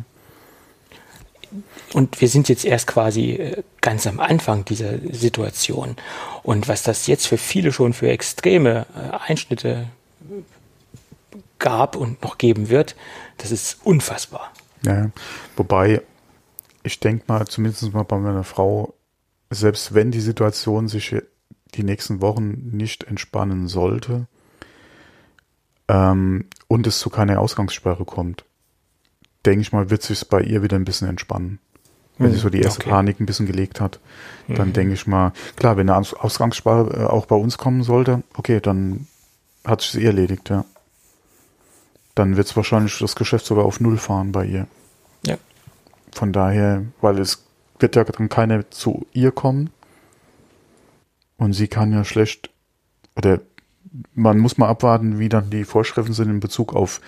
Und wir sind jetzt erst quasi äh, ganz am Anfang dieser Situation. Und was das jetzt für viele schon für extreme äh, Einschnitte gab und noch geben wird, das ist unfassbar.
Ja, wobei ich denke mal, zumindest mal bei meiner Frau, selbst wenn die Situation sich die nächsten Wochen nicht entspannen sollte ähm, und es zu keiner Ausgangssperre kommt, denke ich mal, wird sich bei ihr wieder ein bisschen entspannen. Wenn mhm. sich so die erste okay. Panik ein bisschen gelegt hat, dann mhm. denke ich mal, klar, wenn eine Ausgangssperre äh, auch bei uns kommen sollte, okay, dann hat sich sie erledigt, ja. Dann wird es wahrscheinlich das Geschäft sogar auf Null fahren bei ihr.
Ja.
Von daher, weil es wird ja dann keiner zu ihr kommen. Und sie kann ja schlecht, oder man muss mal abwarten, wie dann die Vorschriften sind in Bezug auf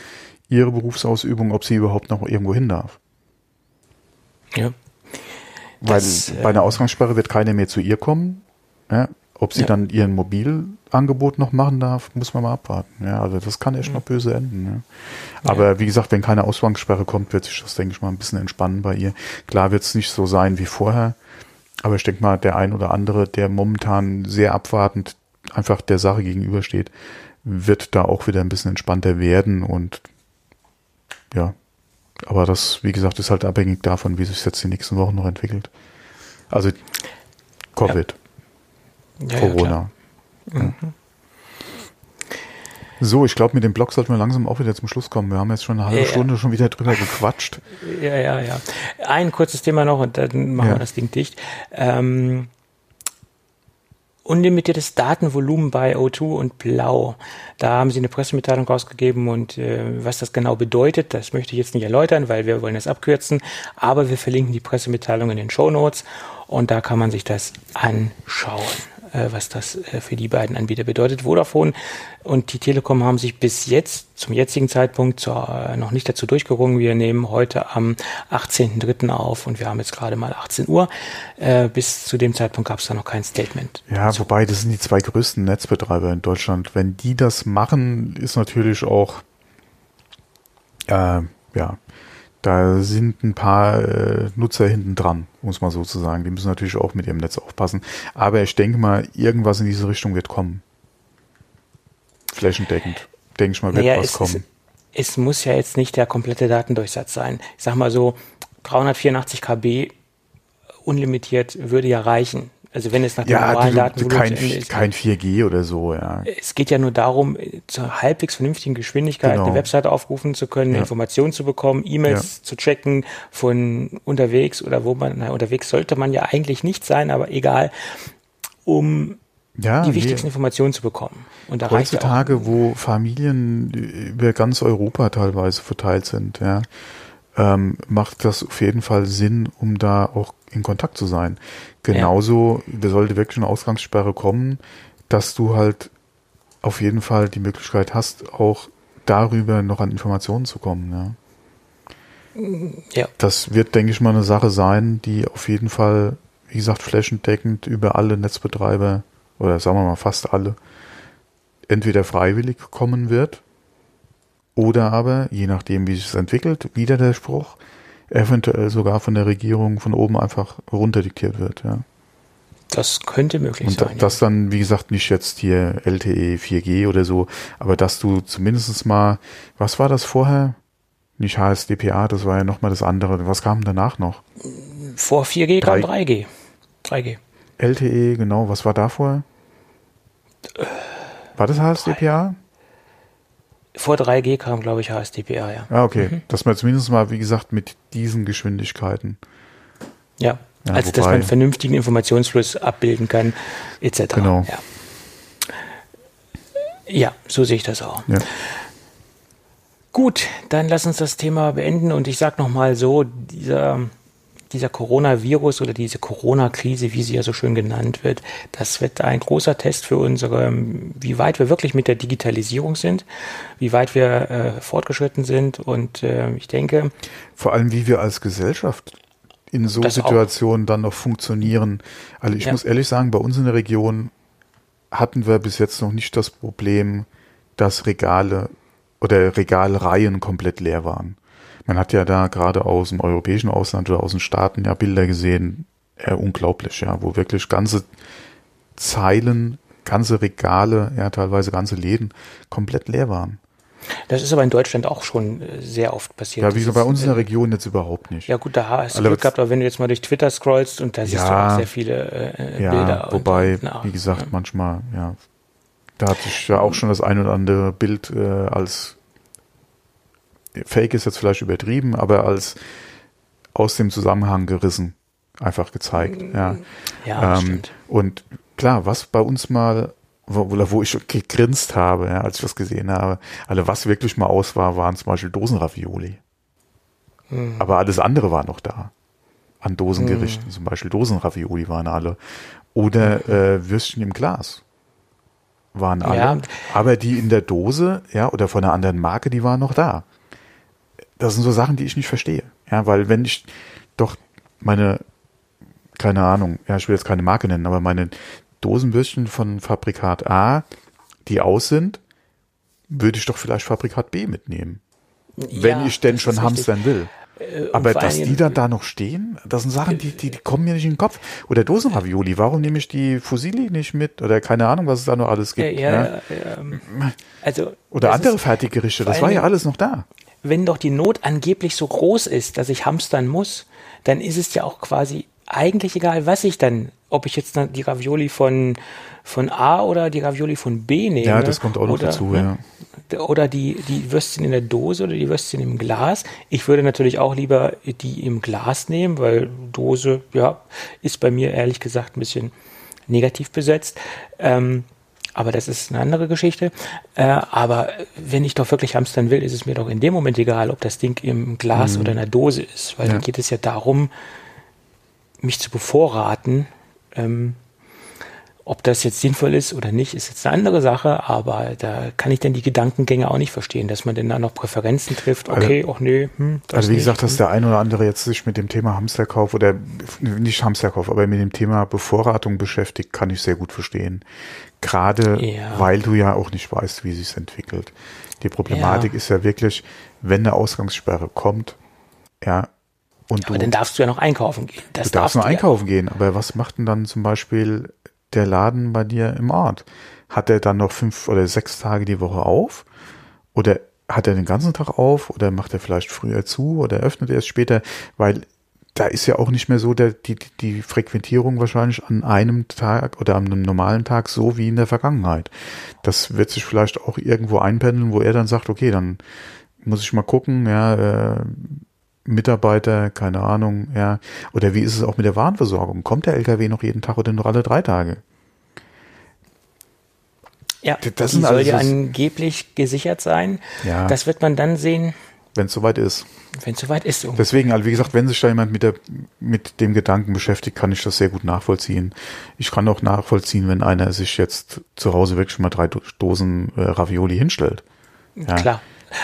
ihre Berufsausübung, ob sie überhaupt noch irgendwo hin darf.
Ja.
Weil das, bei einer äh, Ausgangssperre wird keiner mehr zu ihr kommen. Ja, ob sie ja. dann ihren Mobilangebot noch machen darf, muss man mal abwarten. Ja, also das kann echt mhm. noch böse enden. Ja. Aber ja. wie gesagt, wenn keine Ausgangssperre kommt, wird sich das, denke ich mal, ein bisschen entspannen bei ihr. Klar wird es nicht so sein wie vorher, aber ich denke mal, der ein oder andere, der momentan sehr abwartend einfach der Sache gegenübersteht, wird da auch wieder ein bisschen entspannter werden und ja, aber das, wie gesagt, ist halt abhängig davon, wie sich es jetzt die nächsten Wochen noch entwickelt. Also Covid, ja. Ja, Corona. Ja, mhm. So, ich glaube, mit dem Blog sollten wir langsam auch wieder zum Schluss kommen. Wir haben jetzt schon eine halbe Stunde schon wieder drüber gequatscht.
Ja, ja, ja. Ein kurzes Thema noch und dann machen wir das Ding dicht. Ähm, unlimitiertes Datenvolumen bei O2 und Blau. Da haben sie eine Pressemitteilung rausgegeben und äh, was das genau bedeutet, das möchte ich jetzt nicht erläutern, weil wir wollen das abkürzen, aber wir verlinken die Pressemitteilung in den Show Notes und da kann man sich das anschauen. Äh, was das äh, für die beiden Anbieter bedeutet. Vodafone und die Telekom haben sich bis jetzt, zum jetzigen Zeitpunkt, zur, äh, noch nicht dazu durchgerungen. Wir nehmen heute am 18.03. auf und wir haben jetzt gerade mal 18 Uhr. Bis zu dem Zeitpunkt gab es da noch kein Statement.
Ja, zu. wobei das sind die zwei größten Netzbetreiber in Deutschland. Wenn die das machen, ist natürlich auch äh, ja, da sind ein paar äh, Nutzer hinten dran, muss man so zu sagen. Die müssen natürlich auch mit ihrem Netz aufpassen. Aber ich denke mal, irgendwas in diese Richtung wird kommen. Flächendeckend. Denke ich mal, wird naja, was
es,
kommen.
Es, es, muss ja jetzt nicht der komplette Datendurchsatz sein. Ich sag mal so, 384 KB unlimitiert würde ja reichen. Also wenn es nach
ja, dem normalen Datenvolumen kein, ist. Kein 4G oder so, ja.
Es geht ja nur darum, zur halbwegs vernünftigen Geschwindigkeit genau. eine Webseite aufrufen zu können, ja. Informationen zu bekommen, E-Mails ja. zu checken von unterwegs oder wo man, na, unterwegs sollte man ja eigentlich nicht sein, aber egal, um ja, die wichtigsten nee. Informationen zu bekommen.
Und da Heutzutage, wo Familien über ganz Europa teilweise verteilt sind, ja, ähm, macht das auf jeden Fall Sinn, um da auch in Kontakt zu sein. Genauso, ja. da sollte wirklich eine Ausgangssperre kommen, dass du halt auf jeden Fall die Möglichkeit hast, auch darüber noch an Informationen zu kommen. Ja. ja. Das wird, denke ich mal, eine Sache sein, die auf jeden Fall, wie gesagt, flächendeckend über alle Netzbetreiber oder sagen wir mal fast alle entweder freiwillig kommen wird oder aber, je nachdem, wie sich es entwickelt, wieder der Spruch, eventuell sogar von der Regierung von oben einfach runterdiktiert wird, ja.
Das könnte möglich
und
sein.
Und das ja. dann, wie gesagt, nicht jetzt hier LTE 4G oder so, aber dass du zumindest mal, was war das vorher? Nicht HSDPA, das war ja nochmal das andere. Was kam danach noch?
Vor 4G kam 3G. 3G.
LTE, genau. Was war da vorher? War das HSDPA?
Vor 3G kam, glaube ich, HSDPA, ja.
Ah, okay. Mhm. Dass man zumindest mal, wie gesagt, mit diesen Geschwindigkeiten.
Ja, ja also dass man einen vernünftigen Informationsfluss abbilden kann, etc.
Genau.
Ja. ja, so sehe ich das auch. Ja. Gut, dann lass uns das Thema beenden und ich sage nochmal so, dieser dieser Coronavirus oder diese Corona-Krise, wie sie ja so schön genannt wird, das wird ein großer Test für unsere, wie weit wir wirklich mit der Digitalisierung sind, wie weit wir äh, fortgeschritten sind und äh, ich denke.
Vor allem, wie wir als Gesellschaft in so Situationen auch. dann noch funktionieren. Also ich ja. muss ehrlich sagen, bei uns in der Region hatten wir bis jetzt noch nicht das Problem, dass Regale oder Regalreihen komplett leer waren. Man hat ja da gerade aus dem europäischen Ausland oder aus den Staaten ja Bilder gesehen, ja, unglaublich, ja, wo wirklich ganze Zeilen, ganze Regale, ja, teilweise ganze Läden komplett leer waren.
Das ist aber in Deutschland auch schon äh, sehr oft passiert.
Ja, wie bei uns in der Region jetzt überhaupt nicht.
Ja gut, da hast du Glück gehabt, aber wenn du jetzt mal durch Twitter scrollst und da siehst ja, du auch sehr viele äh,
ja,
Bilder.
Wobei, und, und, wie gesagt, ja. manchmal, ja, da hatte ich ja auch schon das ein oder andere Bild äh, als Fake ist jetzt vielleicht übertrieben, aber als aus dem Zusammenhang gerissen einfach gezeigt. Mm, ja,
ja ähm,
und klar, was bei uns mal, wo, wo ich gegrinst habe, ja, als ich das gesehen habe, alle was wirklich mal aus war, waren zum Beispiel Dosenravioli. Mhm. Aber alles andere war noch da. An Dosengerichten, mhm. zum Beispiel Dosenravioli waren alle. Oder äh, Würstchen im Glas waren alle. Ja. Aber die in der Dose, ja, oder von einer anderen Marke, die waren noch da das sind so Sachen, die ich nicht verstehe. Ja, weil wenn ich doch meine, keine Ahnung, ja, ich will jetzt keine Marke nennen, aber meine Dosenbürstchen von Fabrikat A, die aus sind, würde ich doch vielleicht Fabrikat B mitnehmen. Ja, wenn ich denn schon hamstern will. Äh, aber dass die dann da noch stehen, das sind Sachen, die, die, die kommen mir nicht in den Kopf. Oder Dosenravioli, warum nehme ich die Fusili nicht mit? Oder keine Ahnung, was es da noch alles gibt. Ja, ja, ja. Ähm, also, Oder andere Fertiggerichte, das war ja alles noch da
wenn doch die Not angeblich so groß ist, dass ich hamstern muss, dann ist es ja auch quasi eigentlich egal, was ich dann, ob ich jetzt die Ravioli von, von A oder die Ravioli von B nehme.
Ja, das kommt auch noch oder, dazu, ne?
ja. Oder die, die Würstchen in der Dose oder die Würstchen im Glas. Ich würde natürlich auch lieber die im Glas nehmen, weil Dose, ja, ist bei mir ehrlich gesagt ein bisschen negativ besetzt. Ähm, aber das ist eine andere Geschichte. Äh, aber wenn ich doch wirklich hamstern will, ist es mir doch in dem Moment egal, ob das Ding im Glas mhm. oder in der Dose ist, weil ja. dann geht es ja darum, mich zu bevorraten. Ähm, Ob das jetzt sinnvoll ist oder nicht, ist jetzt eine andere Sache, aber da kann ich dann die Gedankengänge auch nicht verstehen, dass man denn da noch Präferenzen trifft.
Also
Okay, auch nee. Hm,
Also wie
nicht.
gesagt, dass der ein oder andere jetzt sich mit dem Thema Hamsterkauf oder nicht Hamsterkauf, aber mit dem Thema Bevorratung beschäftigt, kann ich sehr gut verstehen. Gerade
Ja.
weil du ja auch nicht weißt, wie sich entwickelt. Die Problematik
Ja.
ist ja wirklich, wenn eine Ausgangssperre kommt, ja, und
Aber
du,
dann darfst du ja noch einkaufen gehen. Das
du darfst nur
ja.
einkaufen gehen, aber was macht denn dann zum Beispiel der Laden bei dir im Ort? Hat er dann noch fünf oder sechs Tage die Woche auf? Oder hat er den ganzen Tag auf? Oder macht er vielleicht früher zu? Oder öffnet er es später? Weil da ist ja auch nicht mehr so der, die, die- Frequentierung wahrscheinlich an einem Tag oder an einem normalen Tag so wie in der Vergangenheit. Das wird sich vielleicht auch irgendwo einpendeln, wo er dann sagt, okay, dann muss ich mal gucken, ja, äh, Mitarbeiter, keine Ahnung, ja. Oder wie ist es auch mit der Warenversorgung? Kommt der LKW noch jeden Tag oder nur alle drei Tage?
Ja,
Das
das soll ja angeblich gesichert sein.
Ja.
Das wird man dann sehen,
Wenn es soweit ist.
wenn es soweit ist. So.
Deswegen, also wie gesagt, wenn sich da jemand mit, der, mit dem Gedanken beschäftigt, kann ich das sehr gut nachvollziehen. Ich kann auch nachvollziehen, wenn einer sich jetzt zu Hause wirklich mal drei Do- Dosen äh, Ravioli hinstellt. Ja.
Klar.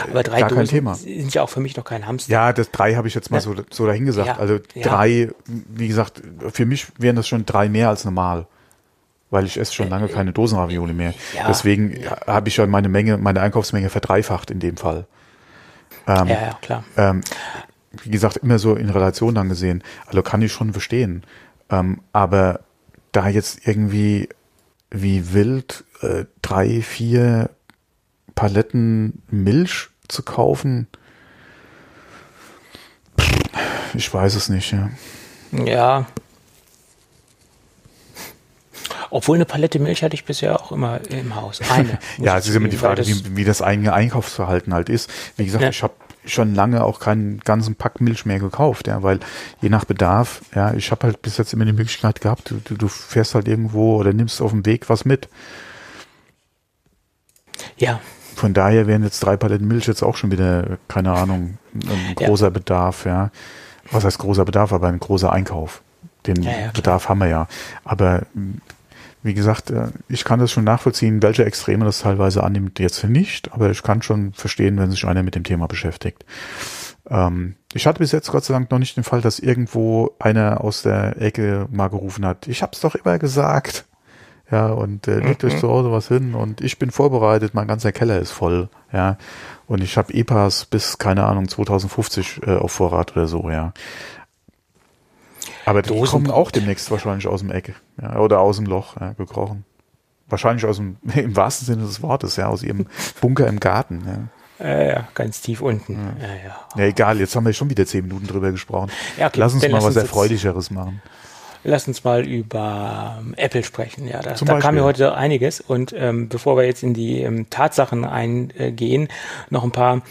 Aber drei
Gar kein
Dosen
Thema.
sind ja auch für mich noch kein Hamster.
Ja, das drei habe ich jetzt mal
Ja.
so, so dahingesagt.
Ja.
Also
Ja.
drei, wie gesagt, für mich wären das schon drei mehr als normal. Weil ich esse schon lange keine Dosenravioli mehr.
ja.
Deswegen habe ich schon meine Menge, meine Einkaufsmenge verdreifacht in dem Fall.
ja, ja, klar.
ähm, wie gesagt, immer so in Relation dann gesehen. Also kann ich schon verstehen. Ähm, aber da jetzt irgendwie wie wild äh, drei, vier Paletten Milch zu kaufen, ich weiß es nicht. Ja.
Ja. Obwohl eine Palette Milch hatte ich bisher auch immer im Haus. Eine.
Ja, es ist immer die Frage, wie, wie das eigene Einkaufsverhalten halt ist. Wie gesagt,
Ja.
ich habe schon lange auch keinen ganzen Pack Milch mehr gekauft, ja, weil je nach Bedarf, ja, ich habe halt bis jetzt immer die Möglichkeit gehabt, du, du fährst halt irgendwo oder nimmst auf dem Weg was mit.
Ja,
Von daher wären jetzt drei Paletten Milch jetzt auch schon wieder, keine Ahnung, ein
Ja.
großer Bedarf, ja. Was heißt großer Bedarf, aber ein großer Einkauf. Den
Ja, ja.
Bedarf haben wir ja. Aber mh, wie gesagt, äh, ich kann das schon nachvollziehen, welche Extreme das teilweise annimmt, jetzt nicht, aber ich kann schon verstehen, wenn sich einer mit dem Thema beschäftigt. Ähm, ich hatte bis jetzt Gott sei Dank noch nicht den Fall, dass irgendwo einer aus der Ecke mal gerufen hat, ich hab's doch immer gesagt. Ja, und äh, legt euch zu Hause was hin und ich bin vorbereitet, mein ganzer Keller ist voll, ja. Und ich habe EPAs bis, keine Ahnung, 2050 äh, auf Vorrat oder so, ja. Aber die
Dosenbrot.
kommen auch demnächst wahrscheinlich aus dem Eck, ja, oder aus dem Loch, ja, gekrochen. Wahrscheinlich aus dem, im wahrsten Sinne des Wortes, ja, aus ihrem Bunker im Garten, ja.
äh, ja, ganz tief unten. Ja, ja.
Ja, egal, jetzt haben wir schon wieder zehn Minuten drüber gesprochen.
Ja, okay,
lass uns mal was Erfreulicheres machen.
Lass uns mal über ähm, Apple sprechen. Ja, da, da kam mir heute einiges. Und ähm, bevor wir jetzt in die ähm, Tatsachen eingehen, noch ein paar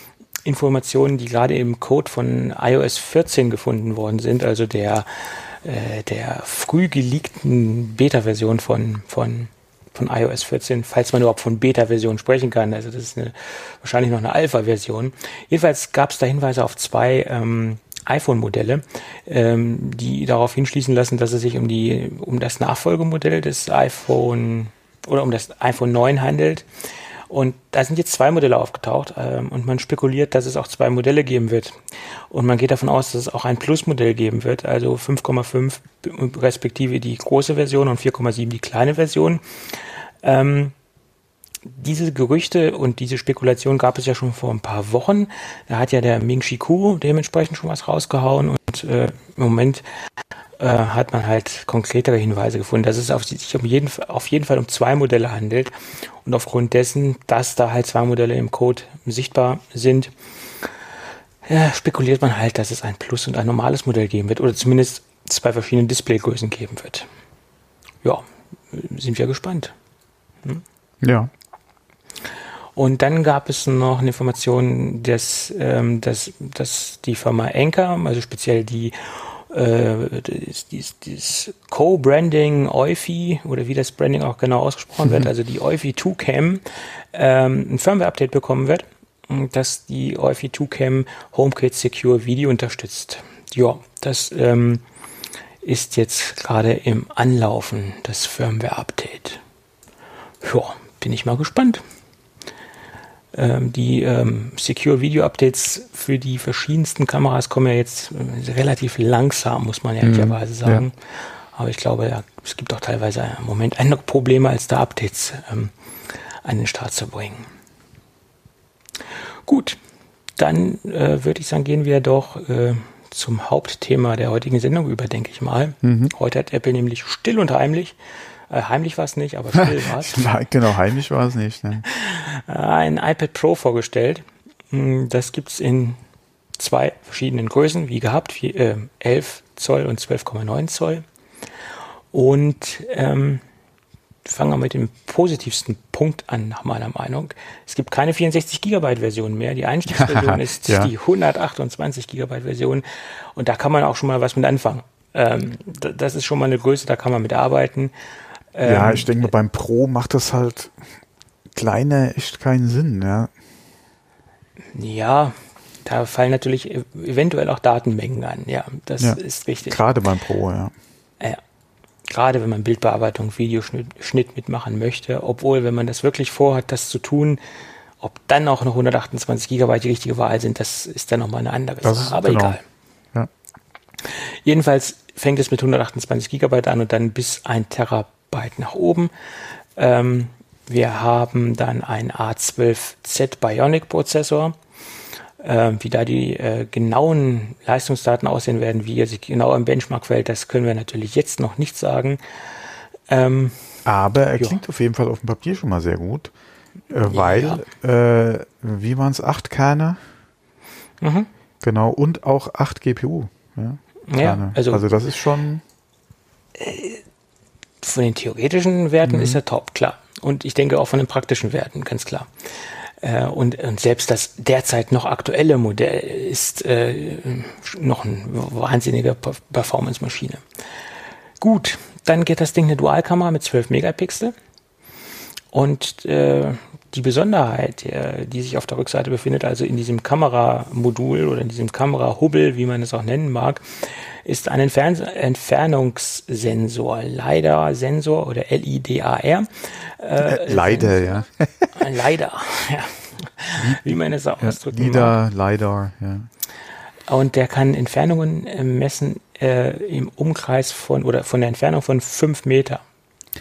Informationen, die gerade im Code von iOS 14 gefunden worden sind, also der, äh, der früh geleakten Beta-Version von, von, von iOS 14, falls man überhaupt von Beta-Version sprechen kann. Also das ist eine, wahrscheinlich noch eine Alpha-Version. Jedenfalls gab es da Hinweise auf zwei ähm, iPhone-Modelle, ähm, die darauf hinschließen lassen, dass es sich um die um das Nachfolgemodell des iPhone oder um das iPhone 9 handelt. Und da sind jetzt zwei Modelle aufgetaucht ähm, und man spekuliert, dass es auch zwei Modelle geben wird. Und man geht davon aus, dass es auch ein Plus-Modell geben wird, also 5,5 respektive die große Version und 4,7 die kleine Version. Ähm, diese Gerüchte und diese Spekulation gab es ja schon vor ein paar Wochen. Da hat ja der Ming Chi Kuo dementsprechend schon was rausgehauen und äh, im Moment äh, hat man halt konkretere Hinweise gefunden, dass es auf, sich um jeden, auf jeden Fall um zwei Modelle handelt und aufgrund dessen, dass da halt zwei Modelle im Code sichtbar sind, ja, spekuliert man halt, dass es ein Plus und ein normales Modell geben wird oder zumindest zwei verschiedene Displaygrößen geben wird. Ja, sind wir gespannt.
Ja.
Und dann gab es noch eine Information, dass, ähm, dass, dass die Firma Anker, also speziell die äh, das Co-Branding Eufy oder wie das Branding auch genau ausgesprochen wird, also die Eufy 2Cam, ähm, ein Firmware-Update bekommen wird, dass die Eufy 2Cam HomeKit Secure Video unterstützt. Ja, das ähm, ist jetzt gerade im Anlaufen, das Firmware-Update. Ja, bin ich mal gespannt. Ähm, die ähm, Secure Video Updates für die verschiedensten Kameras kommen ja jetzt äh, relativ langsam, muss man ehrlicherweise mhm, sagen. Ja. Aber ich glaube, ja, es gibt auch teilweise im Moment andere Probleme, als da Updates ähm, an den Start zu bringen. Gut, dann äh, würde ich sagen, gehen wir doch äh, zum Hauptthema der heutigen Sendung über, denke ich mal. Mhm. Heute hat Apple nämlich still und heimlich äh, heimlich war es nicht, aber still war es.
genau, heimlich war es nicht. Ne?
Ein iPad Pro vorgestellt. Hm, das gibt es in zwei verschiedenen Größen, wie gehabt, wie, äh, 11 Zoll und 12,9 Zoll. Und ähm, fangen wir mit dem positivsten Punkt an, nach meiner Meinung. Es gibt keine 64 Gigabyte Version mehr. Die Einstiegsversion ist ja. die 128 Gigabyte Version. Und da kann man auch schon mal was mit anfangen. Ähm, das ist schon mal eine Größe, da kann man mit arbeiten.
Ähm, ja, ich denke mal, beim Pro macht das halt kleiner echt keinen Sinn, ja.
Ja, da fallen natürlich eventuell auch Datenmengen an, ja, das ja, ist richtig.
Gerade beim Pro, ja.
Ja, gerade wenn man Bildbearbeitung, Videoschnitt mitmachen möchte, obwohl, wenn man das wirklich vorhat, das zu tun, ob dann auch noch 128 Gigabyte die richtige Wahl sind, das ist dann nochmal eine andere
das Sache, aber genau. egal. Ja.
Jedenfalls fängt es mit 128 Gigabyte an und dann bis ein Terabyte Byte nach oben. Ähm, wir haben dann einen A12Z Bionic Prozessor. Äh, wie da die äh, genauen Leistungsdaten aussehen werden, wie er sich genau im Benchmark fällt, das können wir natürlich jetzt noch nicht sagen.
Ähm, Aber er jo. klingt auf jeden Fall auf dem Papier schon mal sehr gut, äh, weil, ja. Äh, wie waren es, acht Kerne? Mhm. Genau, und auch acht GPU. Ja,
ja also,
also das ist schon.
Von den theoretischen Werten mhm. ist er top, klar. Und ich denke auch von den praktischen Werten, ganz klar. Äh, und, und selbst das derzeit noch aktuelle Modell ist äh, noch eine wahnsinnige Performance-Maschine. Gut, dann geht das Ding eine Dualkamera mit 12 Megapixel. Und äh, die Besonderheit, äh, die sich auf der Rückseite befindet, also in diesem Kameramodul oder in diesem Kamerahubbel, wie man es auch nennen mag, ist ein Entfern Entfernungssensor, LiDAR-Sensor oder LIDAR. Äh,
äh, Leider, ja.
Leider, ja. Wie man es auch
ja, ausdrücken LIDAR, LiDAR, ja.
Und der kann Entfernungen äh, messen äh, im Umkreis von oder von der Entfernung von fünf Meter.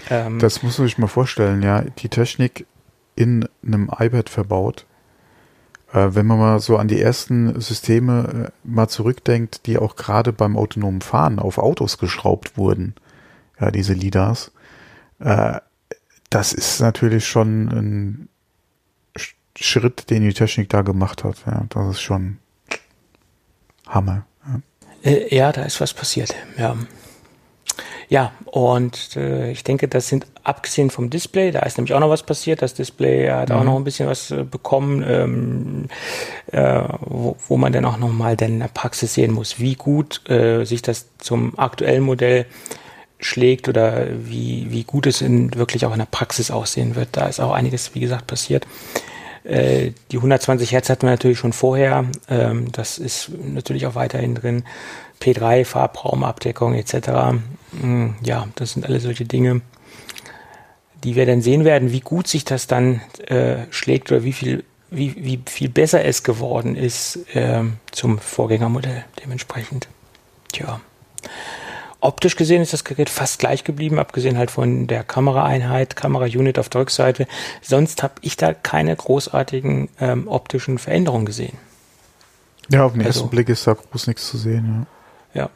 Ähm, das muss man sich mal vorstellen, ja. Die Technik in einem iPad verbaut. Äh, wenn man mal so an die ersten Systeme äh, mal zurückdenkt, die auch gerade beim autonomen Fahren auf Autos geschraubt wurden, ja, diese LIDARs, äh, das ist natürlich schon ein Schritt, den die Technik da gemacht hat. Ja, das ist schon Hammer.
Ja, äh, ja da ist was passiert. Ja. Ja, und äh, ich denke, das sind abgesehen vom Display, da ist nämlich auch noch was passiert. Das Display hat mhm. auch noch ein bisschen was äh, bekommen, ähm, äh, wo, wo man dann auch nochmal dann in der Praxis sehen muss, wie gut äh, sich das zum aktuellen Modell schlägt oder wie, wie gut es in, wirklich auch in der Praxis aussehen wird. Da ist auch einiges, wie gesagt, passiert. Äh, die 120 Hertz hatten wir natürlich schon vorher. Ähm, das ist natürlich auch weiterhin drin. P3, Farbraumabdeckung etc. Hm, ja, das sind alle solche Dinge, die wir dann sehen werden, wie gut sich das dann äh, schlägt oder wie viel, wie, wie viel besser es geworden ist äh, zum Vorgängermodell dementsprechend. Tja. Optisch gesehen ist das Gerät fast gleich geblieben, abgesehen halt von der Kameraeinheit, Kamera-Unit auf der Rückseite. Sonst habe ich da keine großartigen ähm, optischen Veränderungen gesehen.
Ja, auf den also, ersten Blick ist da groß nichts zu sehen.
Ja. Ja,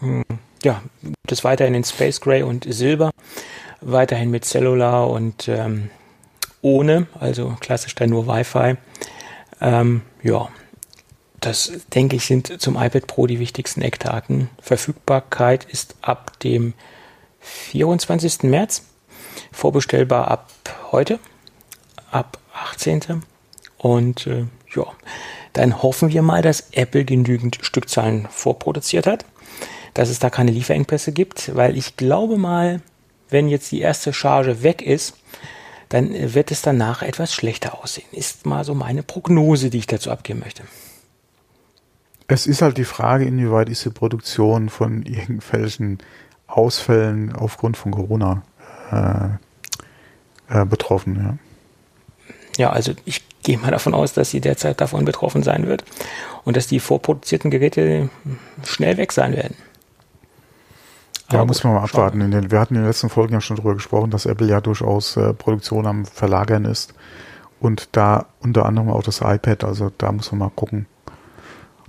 hm, ja das weiterhin in Space Gray und Silber, weiterhin mit Cellular und ähm, ohne, also klassisch dann nur Wi-Fi. Ähm, ja, das denke ich sind zum iPad Pro die wichtigsten Eckdaten. Verfügbarkeit ist ab dem 24. März, vorbestellbar ab heute, ab 18. Und äh, ja, dann hoffen wir mal, dass Apple genügend Stückzahlen vorproduziert hat, dass es da keine Lieferengpässe gibt, weil ich glaube mal, wenn jetzt die erste Charge weg ist, dann wird es danach etwas schlechter aussehen. Ist mal so meine Prognose, die ich dazu abgeben möchte.
Es ist halt die Frage, inwieweit ist die Produktion von irgendwelchen Ausfällen aufgrund von Corona äh, äh, betroffen, ja.
Ja, also ich gehe mal davon aus, dass sie derzeit davon betroffen sein wird und dass die vorproduzierten Geräte schnell weg sein werden.
Ja, Aber muss man mal abwarten. Den, wir hatten in den letzten Folgen ja schon darüber gesprochen, dass Apple ja durchaus äh, Produktion am Verlagern ist. Und da unter anderem auch das iPad. Also da muss man mal gucken,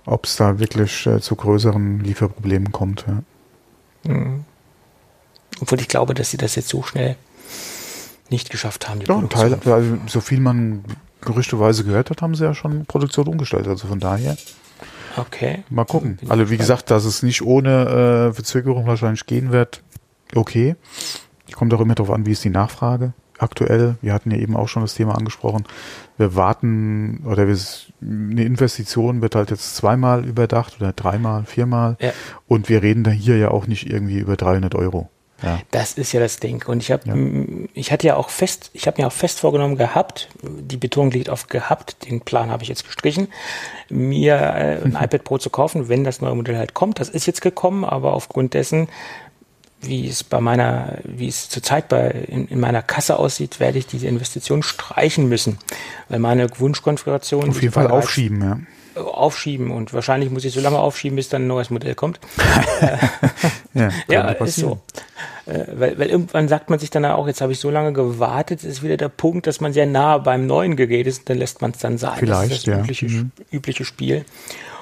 ob es da wirklich äh, zu größeren Lieferproblemen kommt. Ja.
Mhm. Obwohl ich glaube, dass sie das jetzt so schnell nicht geschafft haben.
Die ja, Teil, also so viel man gerüchteweise gehört hat, haben sie ja schon Produktion umgestellt. Also von daher.
Okay.
Mal gucken. Also wie gesagt, dass es nicht ohne äh, Verzögerung wahrscheinlich gehen wird, okay. Kommt auch immer darauf an, wie ist die Nachfrage aktuell. Wir hatten ja eben auch schon das Thema angesprochen. Wir warten oder wir, eine Investition wird halt jetzt zweimal überdacht oder dreimal, viermal. Ja. Und wir reden da hier ja auch nicht irgendwie über 300 Euro.
Ja. Das ist ja das Ding. Und ich habe, ja. ich hatte ja auch fest, ich habe mir auch fest vorgenommen gehabt, die Betonung liegt auf gehabt, den Plan habe ich jetzt gestrichen, mir äh, ein iPad Pro zu kaufen, wenn das neue Modell halt kommt. Das ist jetzt gekommen, aber aufgrund dessen, wie es bei meiner, wie es zurzeit bei in, in meiner Kasse aussieht, werde ich diese Investition streichen müssen, weil meine Wunschkonfiguration
auf jeden Fall aufschieben, ja
aufschieben und wahrscheinlich muss ich so lange aufschieben, bis dann ein neues Modell kommt. ja, ja ist so. Äh, weil, weil irgendwann sagt man sich dann auch, jetzt habe ich so lange gewartet, ist wieder der Punkt, dass man sehr nah beim neuen Gerät ist, dann lässt man es dann sein.
Vielleicht,
das ist
das ja.
übliche, mhm. übliche Spiel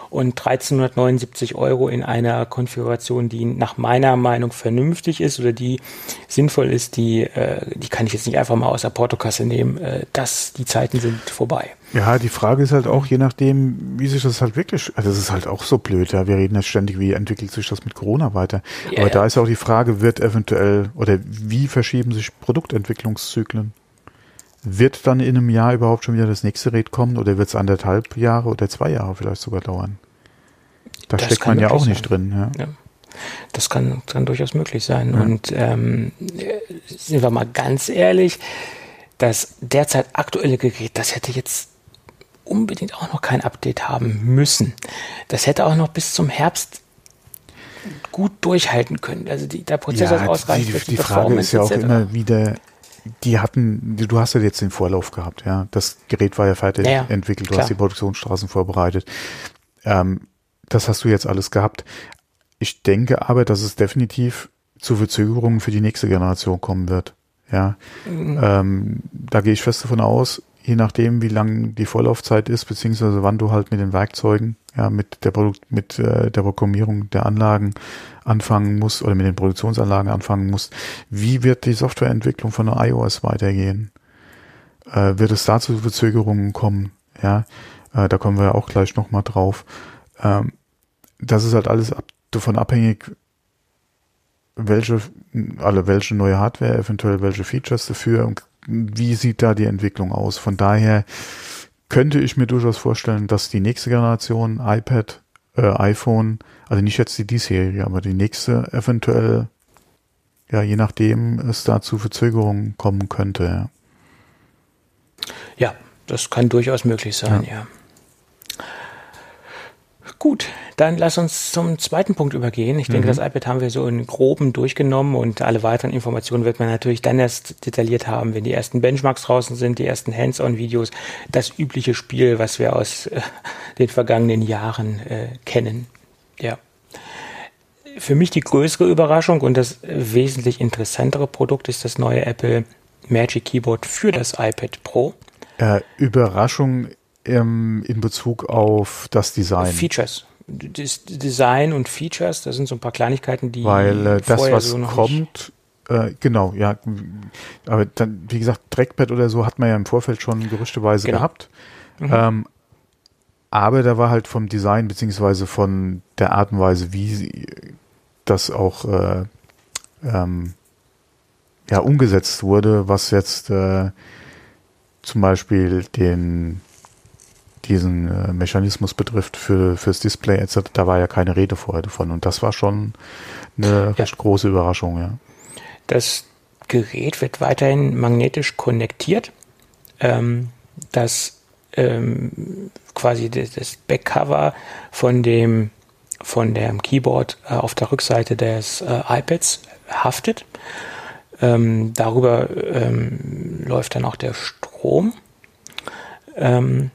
und 1379 Euro in einer Konfiguration, die nach meiner Meinung vernünftig ist oder die sinnvoll ist, die, äh, die kann ich jetzt nicht einfach mal aus der Portokasse nehmen. Äh, das, die Zeiten sind vorbei.
Ja, die Frage ist halt auch, je nachdem, wie sich das halt wirklich, also das ist halt auch so blöd, ja. Wir reden jetzt ständig, wie entwickelt sich das mit Corona weiter. Ja, Aber ja. da ist auch die Frage, wird eventuell oder wie verschieben sich Produktentwicklungszyklen? Wird dann in einem Jahr überhaupt schon wieder das nächste Gerät kommen oder wird es anderthalb Jahre oder zwei Jahre vielleicht sogar dauern? Da das steckt man ja auch nicht sein. drin. Ja. ja.
Das kann, kann durchaus möglich sein. Ja. Und ähm, sind wir mal ganz ehrlich, das derzeit aktuelle Gerät, das hätte jetzt unbedingt auch noch kein Update haben müssen. Das hätte auch noch bis zum Herbst gut durchhalten können. Also die, der Prozessor ja, ist ausreichend.
Die, die, die Frage ist ja auch immer wieder, die hatten, du hast ja jetzt den Vorlauf gehabt, ja. Das Gerät war ja fertig ja, entwickelt, du klar. hast die Produktionsstraßen vorbereitet. Ähm, das hast du jetzt alles gehabt. Ich denke aber, dass es definitiv zu Verzögerungen für die nächste Generation kommen wird. Ja, mhm. ähm, da gehe ich fest davon aus, je nachdem, wie lang die Vorlaufzeit ist, beziehungsweise wann du halt mit den Werkzeugen, ja, mit der Produkt, mit äh, der Programmierung der Anlagen anfangen musst oder mit den Produktionsanlagen anfangen musst, wie wird die Softwareentwicklung von iOS weitergehen? Äh, wird es dazu Verzögerungen kommen? Ja, äh, da kommen wir ja auch gleich nochmal drauf. Ähm, das ist halt alles ab, davon abhängig, welche, alle welche neue Hardware, eventuell welche Features dafür und wie sieht da die Entwicklung aus. Von daher könnte ich mir durchaus vorstellen, dass die nächste Generation iPad, äh, iPhone, also nicht jetzt die D-Serie, aber die nächste eventuell, ja, je nachdem es da zu Verzögerungen kommen könnte. Ja,
ja das kann durchaus möglich sein, ja. ja. Gut, dann lass uns zum zweiten Punkt übergehen. Ich denke, mhm. das iPad haben wir so in groben durchgenommen und alle weiteren Informationen wird man natürlich dann erst detailliert haben, wenn die ersten Benchmarks draußen sind, die ersten Hands-on-Videos, das übliche Spiel, was wir aus äh, den vergangenen Jahren äh, kennen. Ja. Für mich die größere Überraschung und das wesentlich interessantere Produkt ist das neue Apple Magic Keyboard für das iPad Pro.
Äh, Überraschung ähm, in Bezug auf das Design?
Features. Das Design und Features, das sind so ein paar Kleinigkeiten, die.
Weil äh, das, was so kommt, äh, genau, ja. Aber dann, wie gesagt, Trackpad oder so hat man ja im Vorfeld schon gerüchteweise genau. gehabt. Mhm. Ähm, aber da war halt vom Design beziehungsweise von der Art und Weise, wie das auch äh, ähm, ja umgesetzt wurde, was jetzt äh, zum Beispiel den diesen äh, Mechanismus betrifft für fürs Display etc., da war ja keine Rede vorher davon und das war schon eine recht große Überraschung, ja.
Das Gerät wird weiterhin magnetisch konnektiert. Ähm, das ähm, quasi das, das Backcover von dem von dem Keyboard äh, auf der Rückseite des äh, iPads haftet. Ähm, darüber ähm, läuft dann auch der Strom. Ähm,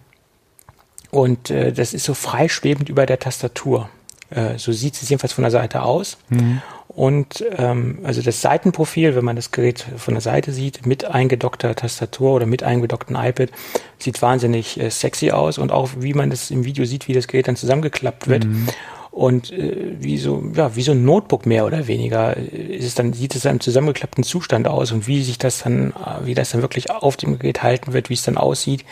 und äh, das ist so freischwebend über der Tastatur. Äh, so sieht es jedenfalls von der Seite aus. Mhm. Und ähm, also das Seitenprofil, wenn man das Gerät von der Seite sieht, mit eingedockter Tastatur oder mit eingedocktem iPad, sieht wahnsinnig äh, sexy aus. Und auch wie man das im Video sieht, wie das Gerät dann zusammengeklappt wird. Mhm und äh, wie so ja wie so ein Notebook mehr oder weniger ist es dann sieht es dann im zusammengeklappten Zustand aus und wie sich das dann wie das dann wirklich auf dem Gerät halten wird wie es dann aussieht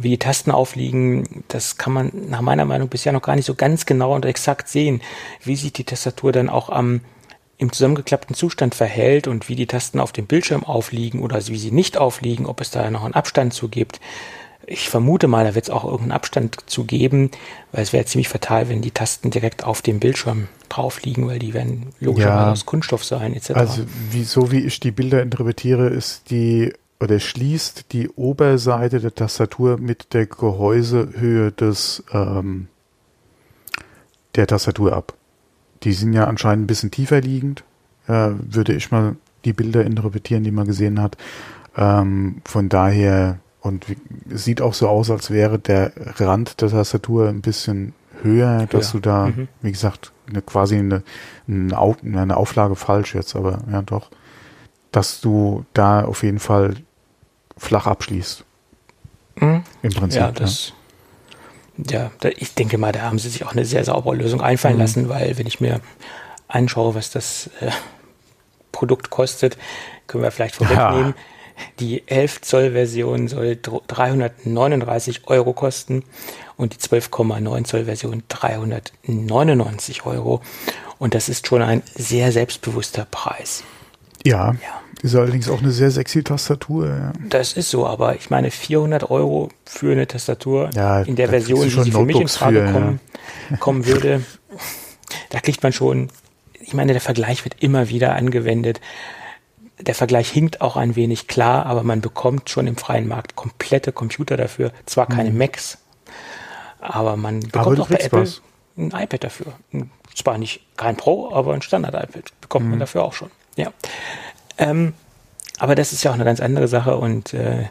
wie die Tasten aufliegen das kann man nach meiner Meinung bisher noch gar nicht so ganz genau und exakt sehen wie sich die Tastatur dann auch am im zusammengeklappten Zustand verhält und wie die Tasten auf dem Bildschirm aufliegen oder wie sie nicht aufliegen, ob es da noch einen Abstand zu gibt ich vermute mal, da wird es auch irgendeinen Abstand zu geben, weil es wäre ziemlich fatal, wenn die Tasten direkt auf dem Bildschirm drauf liegen, weil die werden logischerweise ja, aus Kunststoff sein, etc.
Also wie, so wie ich die Bilder interpretiere, ist die oder schließt die Oberseite der Tastatur mit der Gehäusehöhe des ähm, der Tastatur ab. Die sind ja anscheinend ein bisschen tiefer liegend, äh, würde ich mal die Bilder interpretieren, die man gesehen hat. Ähm, von daher und es sieht auch so aus, als wäre der Rand der Tastatur ein bisschen höher, dass ja. du da, mhm. wie gesagt, eine, quasi eine, eine, Auf, eine Auflage falsch jetzt, aber ja doch, dass du da auf jeden Fall flach abschließt.
Mhm. Im Prinzip. Ja, das, ja. ja, ich denke mal, da haben sie sich auch eine sehr saubere Lösung einfallen mhm. lassen, weil wenn ich mir anschaue, was das äh, Produkt kostet, können wir vielleicht vorwegnehmen. Ja. Die 11 Zoll Version soll 339 Euro kosten und die 12,9 Zoll Version 399 Euro. Und das ist schon ein sehr selbstbewusster Preis.
Ja, ja. ist allerdings auch eine sehr sexy Tastatur. Ja.
Das ist so, aber ich meine 400 Euro für eine Tastatur ja, in der Version, die sie für mich in Frage für, kommen, kommen würde, da kriegt man schon, ich meine, der Vergleich wird immer wieder angewendet der Vergleich hinkt auch ein wenig klar, aber man bekommt schon im freien Markt komplette Computer dafür. Zwar keine mhm. Macs, aber man bekommt aber auch bei Apple was. ein iPad dafür. Zwar nicht kein Pro, aber ein Standard-iPad bekommt mhm. man dafür auch schon. Ja. Ähm, aber das ist ja auch eine ganz andere Sache und äh,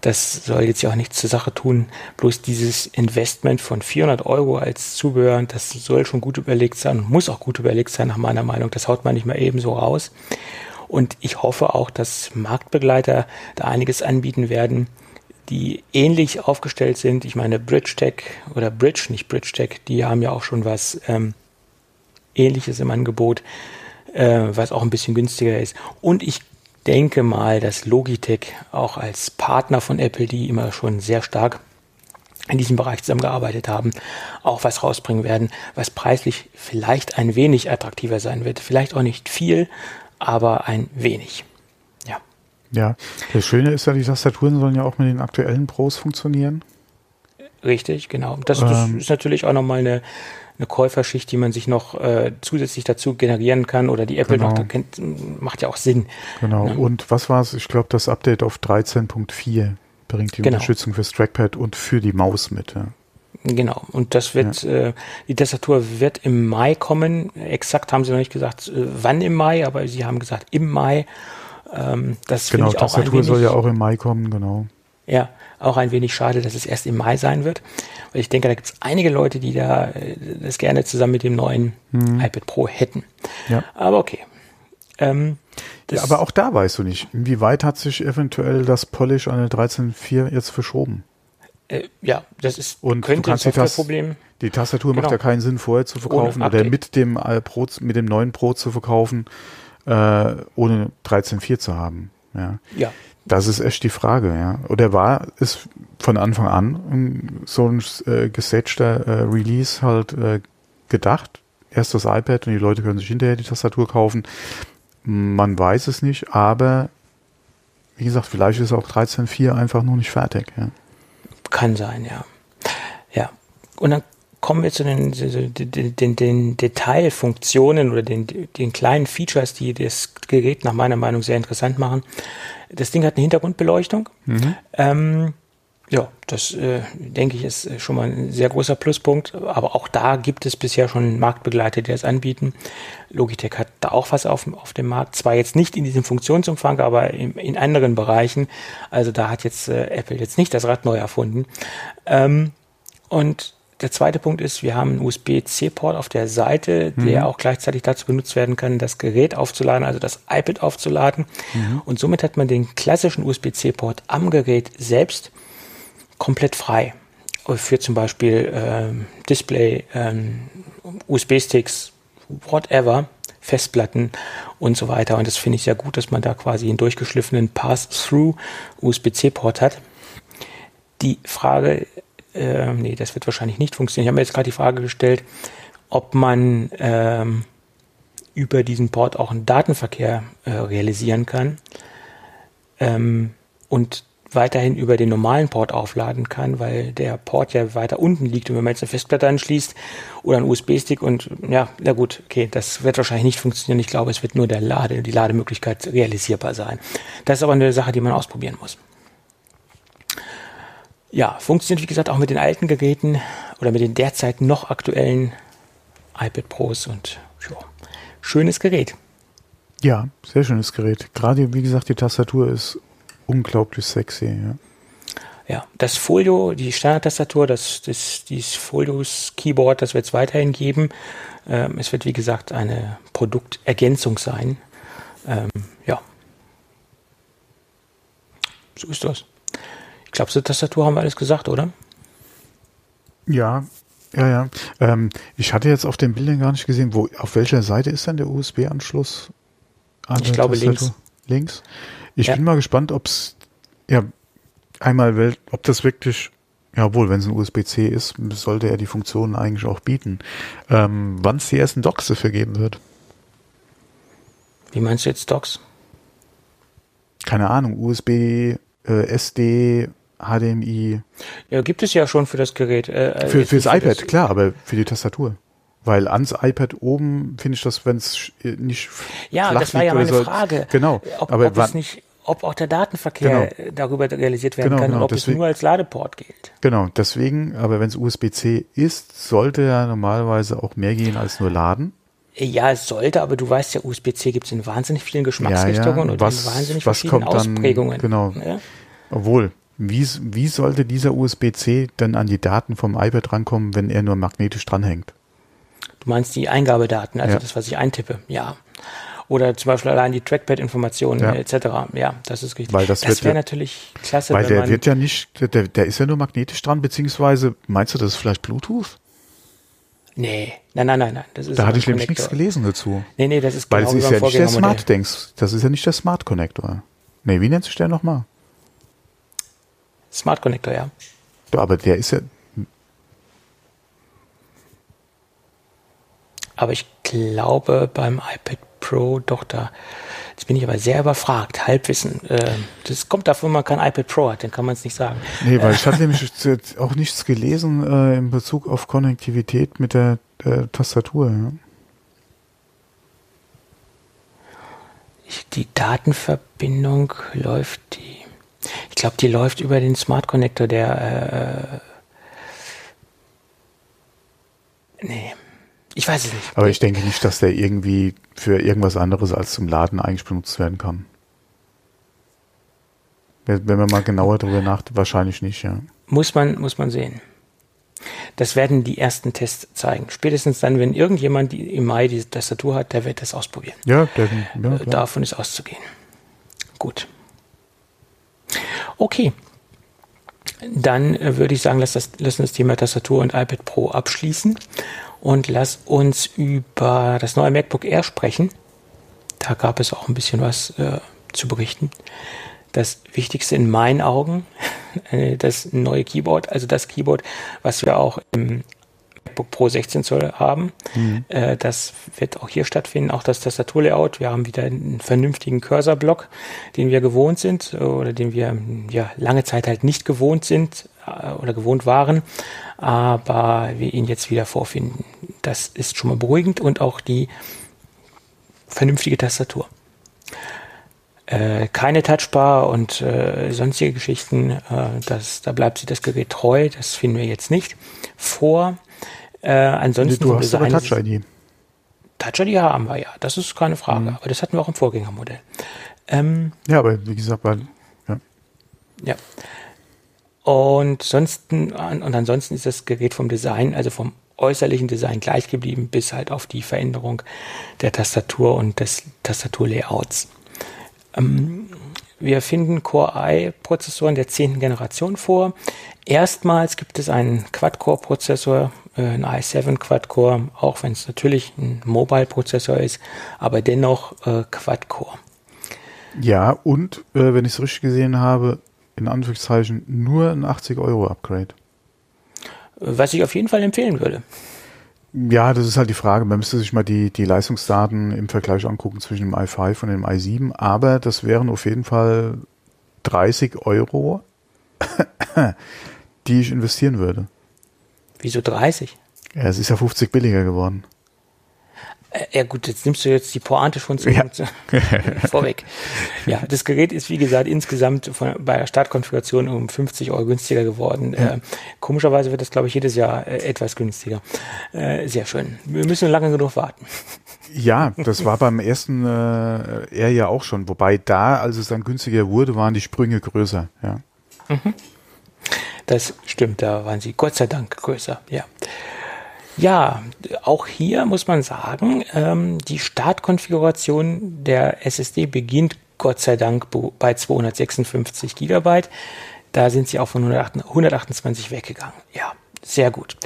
das soll jetzt ja auch nichts zur Sache tun. Bloß dieses Investment von 400 Euro als Zubehör, das soll schon gut überlegt sein, muss auch gut überlegt sein nach meiner Meinung. Das haut man nicht mal eben so raus. Und ich hoffe auch, dass Marktbegleiter da einiges anbieten werden, die ähnlich aufgestellt sind. Ich meine, BridgeTech oder Bridge, nicht BridgeTech, die haben ja auch schon was ähm, Ähnliches im Angebot, äh, was auch ein bisschen günstiger ist. Und ich denke mal, dass Logitech auch als Partner von Apple, die immer schon sehr stark in diesem Bereich zusammengearbeitet haben, auch was rausbringen werden, was preislich vielleicht ein wenig attraktiver sein wird. Vielleicht auch nicht viel, aber ein wenig. Ja.
Ja, das Schöne ist ja, die Tastaturen sollen ja auch mit den aktuellen Pros funktionieren.
Richtig, genau. Das, das ähm, ist natürlich auch nochmal eine, eine Käuferschicht, die man sich noch äh, zusätzlich dazu generieren kann oder die Apple genau. noch kennt, macht ja auch Sinn.
Genau. Ja. Und was war es? Ich glaube, das Update auf 13.4 bringt die genau. Unterstützung fürs Trackpad und für die Maus mit. Ja.
Genau, und das wird, ja. äh, die Tastatur wird im Mai kommen. Exakt haben sie noch nicht gesagt, äh, wann im Mai, aber sie haben gesagt im Mai. Ähm, das
genau, ich auch Tastatur wenig, soll ja auch im Mai kommen, genau.
Ja, auch ein wenig schade, dass es erst im Mai sein wird. Weil ich denke, da gibt es einige Leute, die da äh, das gerne zusammen mit dem neuen mhm. iPad Pro hätten. Ja. Aber okay.
Ähm, ja, aber auch da weißt du nicht, inwieweit hat sich eventuell das Polish an der 13.4 jetzt verschoben?
Äh, ja, das ist
und könnte ein Softwareproblem. Die Tastatur genau. macht ja keinen Sinn, vorher zu verkaufen oder mit dem äh, Pro, mit dem neuen Pro zu verkaufen, äh, ohne 13.4 zu haben. Ja.
ja.
Das ist echt die Frage, ja. Oder war es von Anfang an so ein äh, gesetchter äh, Release halt äh, gedacht? Erst das iPad und die Leute können sich hinterher die Tastatur kaufen. Man weiß es nicht, aber wie gesagt, vielleicht ist auch 13.4 einfach noch nicht fertig, ja.
Kann sein, ja. Ja. Und dann kommen wir zu den, den, den, den Detailfunktionen oder den, den kleinen Features, die das Gerät nach meiner Meinung sehr interessant machen. Das Ding hat eine Hintergrundbeleuchtung. Mhm. Ähm, Ja, das äh, denke ich ist schon mal ein sehr großer Pluspunkt. Aber auch da gibt es bisher schon Marktbegleiter, die das anbieten. Logitech hat da auch was auf, auf dem Markt. Zwar jetzt nicht in diesem Funktionsumfang, aber in, in anderen Bereichen. Also da hat jetzt äh, Apple jetzt nicht das Rad neu erfunden. Ähm, und der zweite Punkt ist, wir haben einen USB-C-Port auf der Seite, mhm. der auch gleichzeitig dazu benutzt werden kann, das Gerät aufzuladen, also das iPad aufzuladen. Mhm. Und somit hat man den klassischen USB-C-Port am Gerät selbst komplett frei. Für zum Beispiel ähm, Display, ähm, USB-Sticks, whatever, Festplatten und so weiter. Und das finde ich sehr gut, dass man da quasi einen durchgeschliffenen Pass-Through USB-C-Port hat. Die Frage, äh, nee, das wird wahrscheinlich nicht funktionieren. Ich habe mir jetzt gerade die Frage gestellt, ob man ähm, über diesen Port auch einen Datenverkehr äh, realisieren kann. Ähm, und weiterhin über den normalen Port aufladen kann, weil der Port ja weiter unten liegt und wenn man jetzt eine Festplatte anschließt oder einen USB-Stick und ja, na gut, okay, das wird wahrscheinlich nicht funktionieren. Ich glaube, es wird nur der Lade, die Lademöglichkeit realisierbar sein. Das ist aber eine Sache, die man ausprobieren muss. Ja, funktioniert wie gesagt auch mit den alten Geräten oder mit den derzeit noch aktuellen iPad Pros und ja, schönes Gerät.
Ja, sehr schönes Gerät. Gerade wie gesagt, die Tastatur ist unglaublich sexy, ja.
Ja, das Folio, die Standardtastatur, das, das, dieses Folios Keyboard, das wird es weiterhin geben. Ähm, es wird, wie gesagt, eine Produktergänzung sein. Ähm, ja. So ist das. Ich glaube, zur Tastatur haben wir alles gesagt, oder?
Ja, ja, ja. Ähm, ich hatte jetzt auf den Bildern gar nicht gesehen, wo, auf welcher Seite ist denn der USB-Anschluss?
Ich glaube links.
Links? Ich ja. bin mal gespannt, ob es ja einmal, ob das wirklich, ja wohl, wenn es ein USB-C ist, sollte er die Funktionen eigentlich auch bieten. Ähm, Wann es die ersten Docks dafür geben wird?
Wie meinst du jetzt Docks?
Keine Ahnung, USB, äh, SD, HDMI.
Ja, gibt es ja schon für das Gerät.
Äh, äh für, fürs iPad, das klar, aber für die Tastatur. Weil ans iPad oben finde ich das, wenn es nicht.
Ja, das war ja meine so, Frage.
Genau.
Ob, aber ob es nicht ob auch der Datenverkehr genau. darüber realisiert werden genau, kann genau. und ob deswegen, es nur als Ladeport gilt.
Genau, deswegen, aber wenn es USB-C ist, sollte ja normalerweise auch mehr gehen als nur laden.
Ja, es sollte, aber du weißt ja, USB-C gibt es in wahnsinnig vielen Geschmacksrichtungen ja, ja. und
was,
in wahnsinnig
was
verschiedenen
dann,
Ausprägungen.
Genau. Ja? Obwohl, wie, wie sollte dieser USB-C denn an die Daten vom iPad rankommen, wenn er nur magnetisch dranhängt?
Du meinst die Eingabedaten, also das, was ich eintippe, ja oder zum Beispiel allein die Trackpad-Informationen ja. etc. Ja, das ist richtig.
Weil das,
das wäre natürlich klasse.
Weil der wird ja nicht, der, der ist ja nur magnetisch dran, beziehungsweise meinst du, das ist vielleicht Bluetooth?
Nee, nein, nein, nein, nein.
Das ist da hatte ich nämlich nichts gelesen dazu.
Nee, nee, das ist
Weil genau es ist ja nicht der Smart Denkst. Das ist ja nicht der Smart Connector. Nee, wie nennt sich der nochmal?
Smart Connector, ja.
Aber der ist ja.
Aber ich glaube, beim iPad Pro, doch da. Jetzt bin ich aber sehr überfragt. Halbwissen. Äh, das kommt davon, wenn man kein iPad Pro hat, dann kann man es nicht sagen.
Nee, weil ich hatte nämlich auch nichts gelesen äh, in Bezug auf Konnektivität mit der äh, Tastatur. Ja.
Ich, die Datenverbindung läuft die. Ich glaube, die läuft über den Smart Connector, der äh, nee. Ich weiß es nicht.
Aber ich denke nicht, dass der irgendwie für irgendwas anderes als zum Laden eigentlich benutzt werden kann. Wenn man mal genauer darüber nachdenkt, wahrscheinlich nicht, ja.
Muss man, muss man sehen. Das werden die ersten Tests zeigen. Spätestens dann, wenn irgendjemand die im Mai diese Tastatur hat, der wird das ausprobieren.
Ja, der, ja
äh, Davon ist auszugehen. Gut. Okay. Dann äh, würde ich sagen, lass das, lassen das Thema Tastatur und iPad Pro abschließen und lass uns über das neue MacBook Air sprechen. Da gab es auch ein bisschen was äh, zu berichten. Das Wichtigste in meinen Augen, äh, das neue Keyboard, also das Keyboard, was wir auch im MacBook Pro 16 Zoll haben. Mhm. Äh, das wird auch hier stattfinden, auch das Tastaturlayout. Wir haben wieder einen vernünftigen Cursor-Block, den wir gewohnt sind oder den wir ja lange Zeit halt nicht gewohnt sind äh, oder gewohnt waren aber wir ihn jetzt wieder vorfinden. Das ist schon mal beruhigend und auch die vernünftige Tastatur. Äh, keine Touchbar und äh, sonstige Geschichten. Äh, das, da bleibt sich das Gerät treu. Das finden wir jetzt nicht vor. Äh, ansonsten
du hast aber Touch-ID.
Touch-ID haben wir ja. Das ist keine Frage. Mhm. Aber das hatten wir auch im Vorgängermodell.
Ähm, ja, aber wie gesagt, weil, ja.
Ja. Und, sonst, und ansonsten ist das Gerät vom Design, also vom äußerlichen Design gleich geblieben, bis halt auf die Veränderung der Tastatur und des Tastaturlayouts. Ähm, wir finden Core i-Prozessoren der zehnten Generation vor. Erstmals gibt es einen Quad-Core-Prozessor, äh, ein i7 Quad-Core, auch wenn es natürlich ein Mobile-Prozessor ist, aber dennoch äh, Quad-Core.
Ja, und äh, wenn ich es richtig gesehen habe, in Anführungszeichen nur ein 80 Euro Upgrade.
Was ich auf jeden Fall empfehlen würde.
Ja, das ist halt die Frage. Man müsste sich mal die, die Leistungsdaten im Vergleich angucken zwischen dem i5 und dem i7. Aber das wären auf jeden Fall 30 Euro, die ich investieren würde.
Wieso 30?
Ja, es ist ja 50 billiger geworden.
Äh, ja gut, jetzt nimmst du jetzt die Pointe schon zu, ja. vorweg. Ja, das Gerät ist wie gesagt insgesamt von, bei der Startkonfiguration um 50 Euro günstiger geworden. Ja. Äh, komischerweise wird das, glaube ich, jedes Jahr äh, etwas günstiger. Äh, sehr schön. Wir müssen lange genug warten.
Ja, das war beim ersten äh, eher ja auch schon. Wobei da, als es dann günstiger wurde, waren die Sprünge größer. Ja. Mhm.
Das stimmt, da waren sie Gott sei Dank größer. Ja. Ja, auch hier muss man sagen, ähm, die Startkonfiguration der SSD beginnt Gott sei Dank bei 256 Gigabyte. Da sind sie auch von 128 weggegangen. Ja, sehr gut.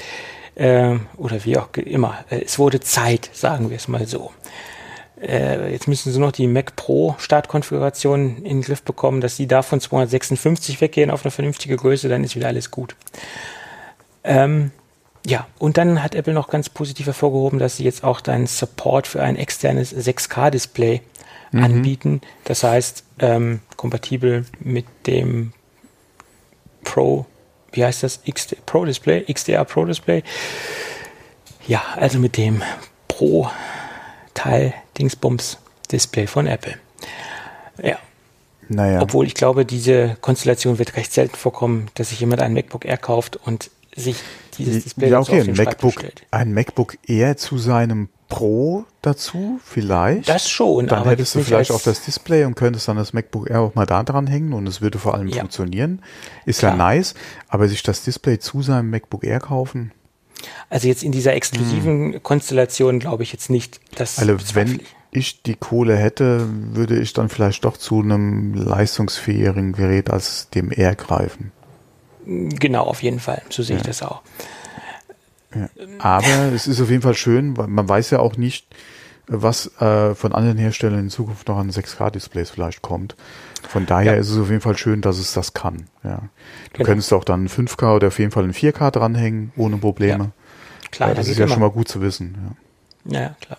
Ähm, oder wie auch immer. Äh, es wurde Zeit, sagen wir es mal so. Äh, jetzt müssen sie noch die Mac Pro Startkonfiguration in den Griff bekommen, dass sie da von 256 weggehen auf eine vernünftige Größe, dann ist wieder alles gut. Ähm, ja, und dann hat Apple noch ganz positiv hervorgehoben, dass sie jetzt auch deinen Support für ein externes 6K-Display mhm. anbieten. Das heißt, ähm, kompatibel mit dem Pro, wie heißt das? XD, Pro Display, XDR Pro Display. Ja, also mit dem Pro Teil Dingsbums Display von Apple. Ja. Naja. Obwohl ich glaube, diese Konstellation wird recht selten vorkommen, dass sich jemand ein MacBook Air kauft und sich dieses
Display ja, okay, ein MacBook, ein MacBook eher zu seinem Pro dazu, vielleicht.
Das schon.
Dann hättest du vielleicht auch das Display und könntest dann das MacBook Air auch mal da dran hängen und es würde vor allem ja. funktionieren. Ist Klar. ja nice, aber sich das Display zu seinem MacBook Air kaufen.
Also jetzt in dieser exklusiven hm. Konstellation glaube ich jetzt nicht, dass.
Also wenn ich die Kohle hätte, würde ich dann vielleicht doch zu einem leistungsfähigeren Gerät als dem Air greifen.
Genau, auf jeden Fall. So sehe ja. ich das auch.
Ja. Aber es ist auf jeden Fall schön, weil man weiß ja auch nicht, was äh, von anderen Herstellern in Zukunft noch an 6K-Displays vielleicht kommt. Von daher ja. ist es auf jeden Fall schön, dass es das kann. Ja. Du genau. könntest auch dann 5K oder auf jeden Fall ein 4K dranhängen, ohne Probleme. Ja. Klar, das ist ja immer. schon mal gut zu wissen.
Ja, ja klar.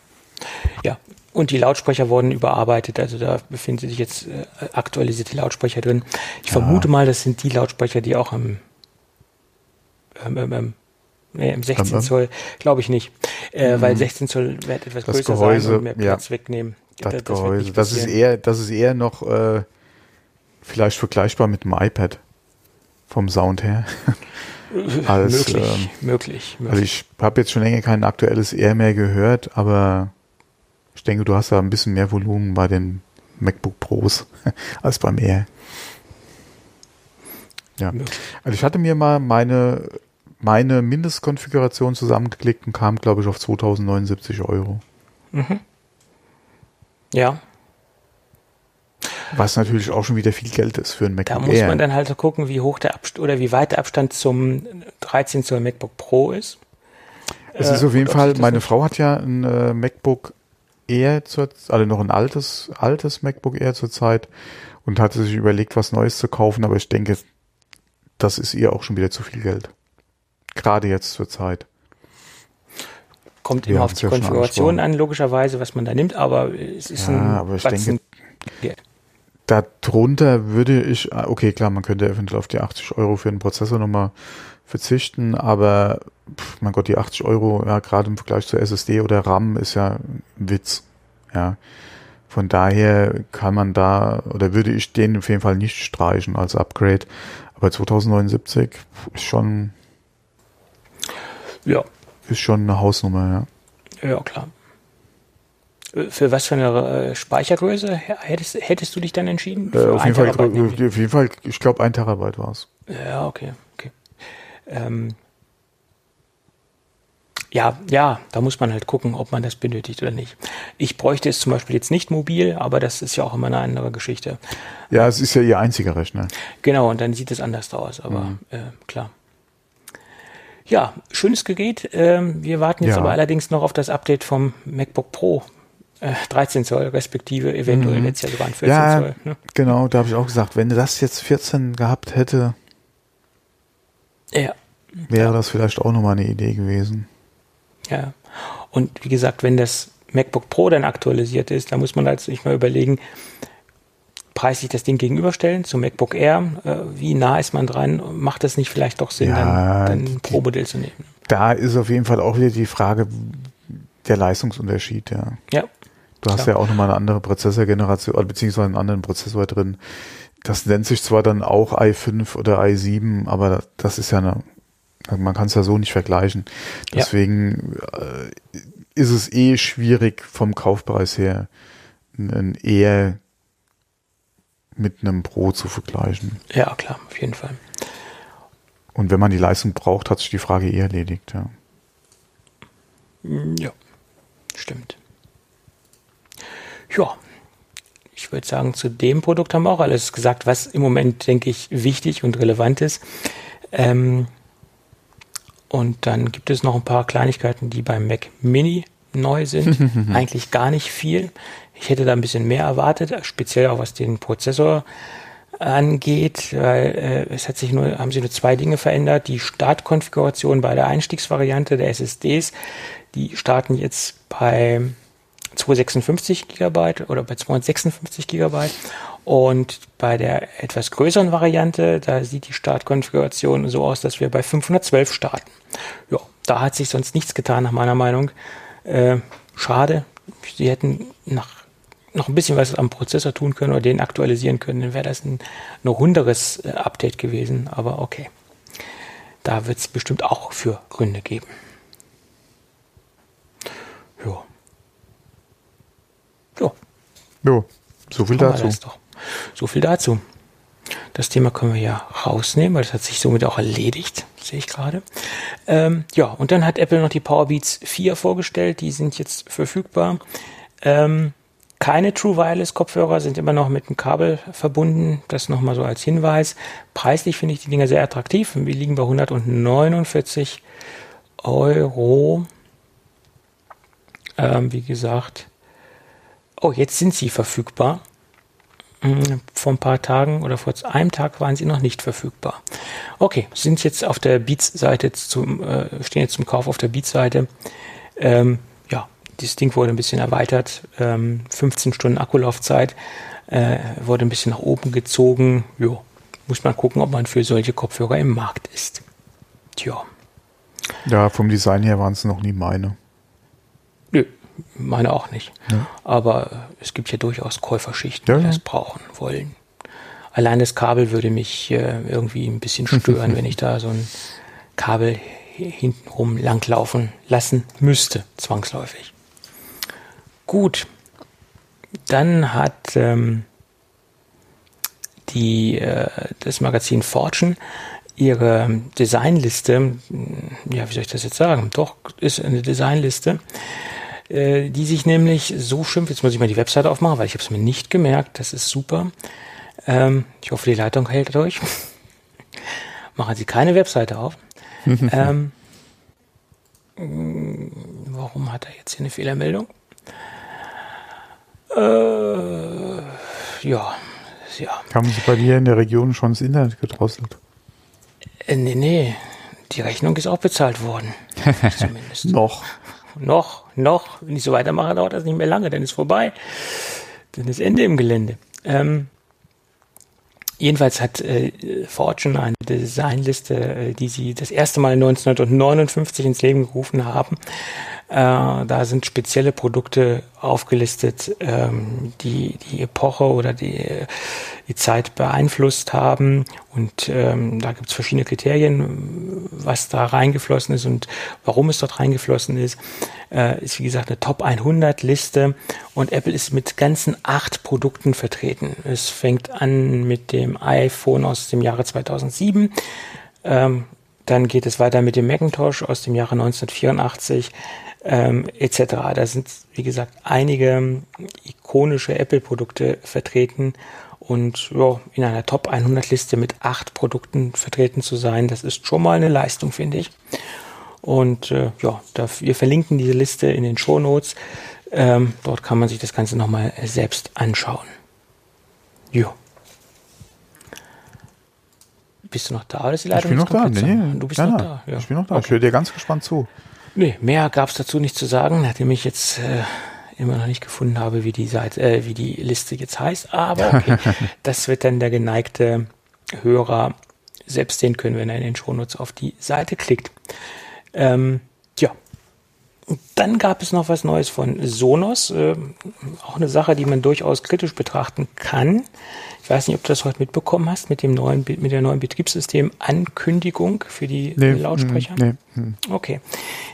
Ja, und die Lautsprecher wurden überarbeitet, also da befinden sich jetzt äh, aktualisierte Lautsprecher drin. Ich ja. vermute mal, das sind die Lautsprecher, die auch im, ähm, ähm, ähm nee, im 16 Zoll, glaube ich nicht, äh, mhm. weil 16 Zoll wird etwas
das
größer
Gehäuse,
sein und mehr
Platz
ja. wegnehmen.
Das, das Gehäuse, das ist eher, das ist eher noch äh, vielleicht vergleichbar mit dem iPad vom Sound her.
Als, möglich, ähm, möglich, möglich.
Also ich habe jetzt schon länger kein aktuelles Air mehr gehört, aber ich denke, du hast da ein bisschen mehr Volumen bei den MacBook Pros als beim Air. Ja. Also ich hatte mir mal meine, meine Mindestkonfiguration zusammengeklickt und kam, glaube ich, auf 2079 Euro. Mhm.
Ja.
Was natürlich auch schon wieder viel Geld ist für ein MacBook
Da muss Air. man dann halt so gucken, wie hoch der Abstand oder wie weit der Abstand zum 13 Zoll MacBook Pro ist.
Es ist auf jeden Fall, meine Frau hat ja ein äh, MacBook Air zur, also noch ein altes, altes MacBook Air zurzeit und hatte sich überlegt, was Neues zu kaufen, aber ich denke, das ist ihr auch schon wieder zu viel Geld. Gerade jetzt zur Zeit.
Kommt immer auf die ja Konfiguration an, logischerweise, was man da nimmt, aber es ist ja, ein
aber ich denke, Geld. Darunter würde ich, okay, klar, man könnte eventuell auf die 80 Euro für einen Prozessor nochmal verzichten, aber pf, mein Gott, die 80 Euro, ja, gerade im Vergleich zur SSD oder RAM ist ja ein Witz. Ja. Von daher kann man da, oder würde ich den auf jeden Fall nicht streichen als Upgrade. Aber 2079 ist schon,
Ja,
ist schon eine Hausnummer, ja.
ja, klar. Äh, Für was für eine äh, Speichergröße hättest, hättest du dich dann entschieden?
Äh, auf, jeden Fall, auf jeden Fall, ich glaube, ein Terabyte war es.
Ja, okay. Ähm, ja, ja, da muss man halt gucken, ob man das benötigt oder nicht. Ich bräuchte es zum Beispiel jetzt nicht mobil, aber das ist ja auch immer eine andere Geschichte.
Ja, es ist ja ihr einziger Rechner.
Genau, und dann sieht es anders aus, aber
Mhm.
äh, klar. Ja, schönes Gerät. Ähm, wir warten jetzt
Ja.
aber allerdings noch auf das Update vom MacBook Pro. Äh, 13 Zoll, respektive eventuell
Mhm.
jetzt ja sogar ein 14
Ja,
Zoll. Ne?
genau, da habe ich auch gesagt, wenn das jetzt 14 gehabt hätte,
Ja,
wäre das vielleicht auch nochmal eine Idee gewesen.
Ja. Und wie gesagt, wenn das MacBook Pro dann aktualisiert ist, dann muss man halt sich mal überlegen, preislich das Ding gegenüberstellen zum MacBook Air. Äh, wie nah ist man dran? Macht das nicht vielleicht doch Sinn,
Ja,
dann, dann ein Pro-Modell zu nehmen?
Da ist auf jeden Fall auch wieder die Frage der Leistungsunterschied, ja.
Ja,
Du hast
Klar.
ja auch nochmal eine andere Prozessorgeneration, oder beziehungsweise einen anderen Prozessor drin. Das nennt sich zwar dann auch i5 oder i7, aber das ist ja eine, man kann es ja so nicht vergleichen.
Ja.
Deswegen äh, ist es eh schwierig vom Kaufpreis her, ein eher mit einem Pro zu vergleichen.
ja, klar, auf jeden Fall.
Und wenn man die Leistung braucht, hat sich die Frage eh erledigt, ja.
Ja, stimmt. Ja, ich würde sagen, zu dem Produkt haben wir auch alles gesagt, was im Moment, denke ich, wichtig und relevant ist. Ähm, und dann gibt es noch ein paar Kleinigkeiten, die beim Mac Mini neu sind. Eigentlich gar nicht viel. Ich hätte da ein bisschen mehr erwartet, speziell auch was den Prozessor angeht, weil äh, es hat sich nur, haben sich nur zwei Dinge verändert. Die Startkonfiguration bei der Einstiegsvariante der SSDs, die starten jetzt bei 256 Gigabyte oder bei 256 Gigabyte. Und bei der etwas größeren Variante, da sieht die Startkonfiguration so aus, dass wir bei 512 starten. Ja, da hat sich sonst nichts getan, nach meiner Meinung. Äh, schade. Sie hätten nach, noch ein bisschen was am Prozessor tun können oder den aktualisieren können, dann wäre das ein, ein runderes äh, Update gewesen. Aber okay. Da wird es bestimmt auch für Gründe geben. Ja. Ja,
Jo, so viel dazu.
So viel dazu. Das Thema können wir ja rausnehmen, weil das hat sich somit auch erledigt, sehe ich gerade. Ähm, ja, und dann hat Apple noch die Powerbeats 4 vorgestellt, die sind jetzt verfügbar. Ähm, keine True Wireless Kopfhörer sind immer noch mit dem Kabel verbunden. Das nochmal so als Hinweis. Preislich finde ich die Dinger sehr attraktiv. Wir liegen bei 149 Euro. Ähm, wie gesagt. Oh, jetzt sind sie verfügbar. Hm, Vor ein paar Tagen oder vor einem Tag waren sie noch nicht verfügbar. Okay, sind jetzt auf der Beats-Seite zum, äh, stehen jetzt zum Kauf auf der Beats-Seite. Ähm, ja, das Ding wurde ein bisschen erweitert. Ähm, 15 Stunden Akkulaufzeit äh, wurde ein bisschen nach oben gezogen. Jo, muss man gucken, ob man für solche Kopfhörer im Markt ist. Tja,
Ja, vom Design her waren es noch nie meine.
Meine auch nicht.
Ja.
Aber es gibt ja durchaus Käuferschichten, die das brauchen wollen. Allein das Kabel würde mich äh, irgendwie ein bisschen stören, wenn ich da so ein Kabel hi- hintenrum langlaufen lassen müsste, zwangsläufig. Gut, dann hat ähm, die, äh, das Magazin Fortune ihre Designliste, mh, ja, wie soll ich das jetzt sagen? Doch, ist eine Designliste, äh, die sich nämlich so schimpft. Jetzt muss ich mal die Webseite aufmachen, weil ich habe es mir nicht gemerkt. Das ist super. Ähm, ich hoffe, die Leitung hält durch. Machen Sie keine Webseite auf. ähm, mh, warum hat er jetzt hier eine Fehlermeldung? Äh, ja, ja.
Haben sie bei dir in der Region schon das Internet gedrosselt?
Äh, nee, nee. Die Rechnung ist auch bezahlt worden. Zumindest.
Noch.
noch, noch, wenn ich so weitermache, dauert das nicht mehr lange, dann ist vorbei. Dann ist Ende im Gelände. Ähm, jedenfalls hat äh, Fortune eine Designliste, äh, die sie das erste Mal 1959 ins Leben gerufen haben, da sind spezielle Produkte aufgelistet, ähm, die die Epoche oder die, die Zeit beeinflusst haben. Und ähm, da gibt es verschiedene Kriterien, was da reingeflossen ist und warum es dort reingeflossen ist. Äh, ist wie gesagt eine Top 100 Liste und Apple ist mit ganzen acht Produkten vertreten. Es fängt an mit dem iPhone aus dem Jahre 2007. Ähm, dann geht es weiter mit dem Macintosh aus dem Jahre 1984 ähm, etc. Da sind, wie gesagt, einige ikonische Apple-Produkte vertreten und ja, in einer Top 100 Liste mit acht Produkten vertreten zu sein, das ist schon mal eine Leistung, finde ich. Und äh, ja, da, wir verlinken diese Liste in den Show Notes. Ähm, dort kann man sich das Ganze nochmal selbst anschauen. Jo. Bist du noch da?
Oder ist die Leitung ich bin noch da. Nee,
du bist ja, noch da.
Ja. Ich bin noch da. Okay. Ich höre dir ganz gespannt zu.
Nee, mehr gab es dazu nicht zu sagen, nachdem ich jetzt äh, immer noch nicht gefunden habe, wie die Seite, äh, wie die Liste jetzt heißt. Aber okay, das wird dann der geneigte Hörer selbst sehen können, wenn er in den Shownotes auf die Seite klickt. Ähm. Dann gab es noch was Neues von Sonos, äh, auch eine Sache, die man durchaus kritisch betrachten kann. Ich weiß nicht, ob du das heute mitbekommen hast mit dem neuen, mit der neuen Betriebssystem-Ankündigung für die nee, Lautsprecher. Nee, hm. Okay.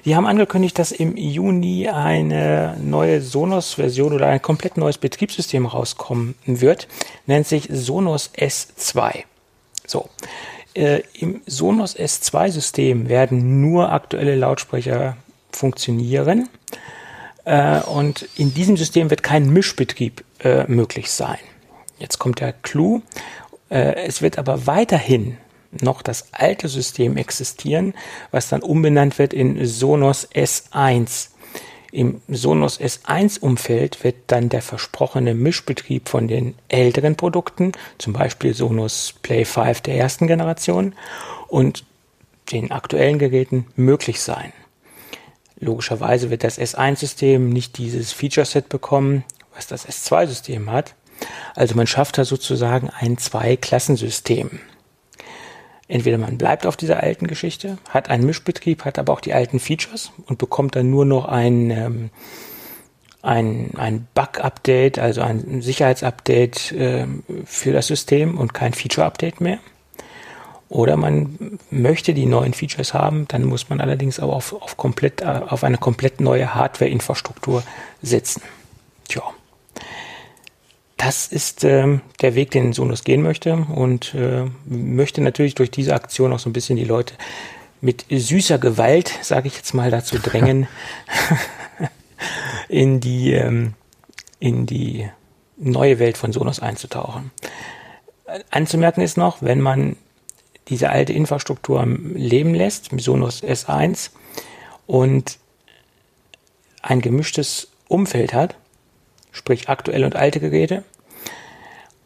Die haben angekündigt, dass im Juni eine neue Sonos-Version oder ein komplett neues Betriebssystem rauskommen wird. Nennt sich Sonos S2. So. Äh, Im Sonos S2-System werden nur aktuelle Lautsprecher funktionieren. Äh, und in diesem System wird kein Mischbetrieb äh, möglich sein. Jetzt kommt der Clou. Äh, es wird aber weiterhin noch das alte System existieren, was dann umbenannt wird in Sonos S1. Im Sonos S1 Umfeld wird dann der versprochene Mischbetrieb von den älteren Produkten, zum Beispiel Sonos Play 5 der ersten Generation und den aktuellen Geräten möglich sein. Logischerweise wird das S1-System nicht dieses Feature-Set bekommen, was das S2-System hat. Also man schafft da sozusagen ein Zwei-Klassensystem. Entweder man bleibt auf dieser alten Geschichte, hat einen Mischbetrieb, hat aber auch die alten Features und bekommt dann nur noch ein, ähm, ein, ein Bug-Update, also ein Sicherheitsupdate äh, für das System und kein Feature-Update mehr. Oder man möchte die neuen Features haben, dann muss man allerdings auch auf, auf, komplett, äh, auf eine komplett neue Hardware-Infrastruktur setzen. Tja das ist ähm, der Weg, den Sonos gehen möchte und äh, möchte natürlich durch diese Aktion auch so ein bisschen die Leute mit süßer Gewalt, sage ich jetzt mal, dazu drängen, in die ähm, in die neue Welt von Sonos einzutauchen. Anzumerken ist noch, wenn man diese alte Infrastruktur Leben lässt, Sonos S1 und ein gemischtes Umfeld hat, sprich aktuelle und alte Geräte.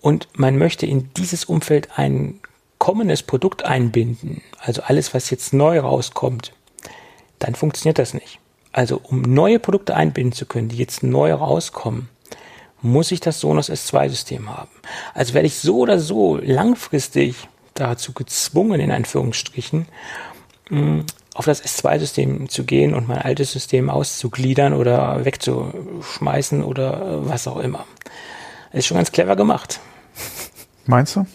Und man möchte in dieses Umfeld ein kommendes Produkt einbinden, also alles, was jetzt neu rauskommt, dann funktioniert das nicht. Also um neue Produkte einbinden zu können, die jetzt neu rauskommen, muss ich das Sonos S2-System haben. Also werde ich so oder so langfristig dazu gezwungen, in Anführungsstrichen, auf das S2-System zu gehen und mein altes System auszugliedern oder wegzuschmeißen oder was auch immer. Ist schon ganz clever gemacht.
Meinst du?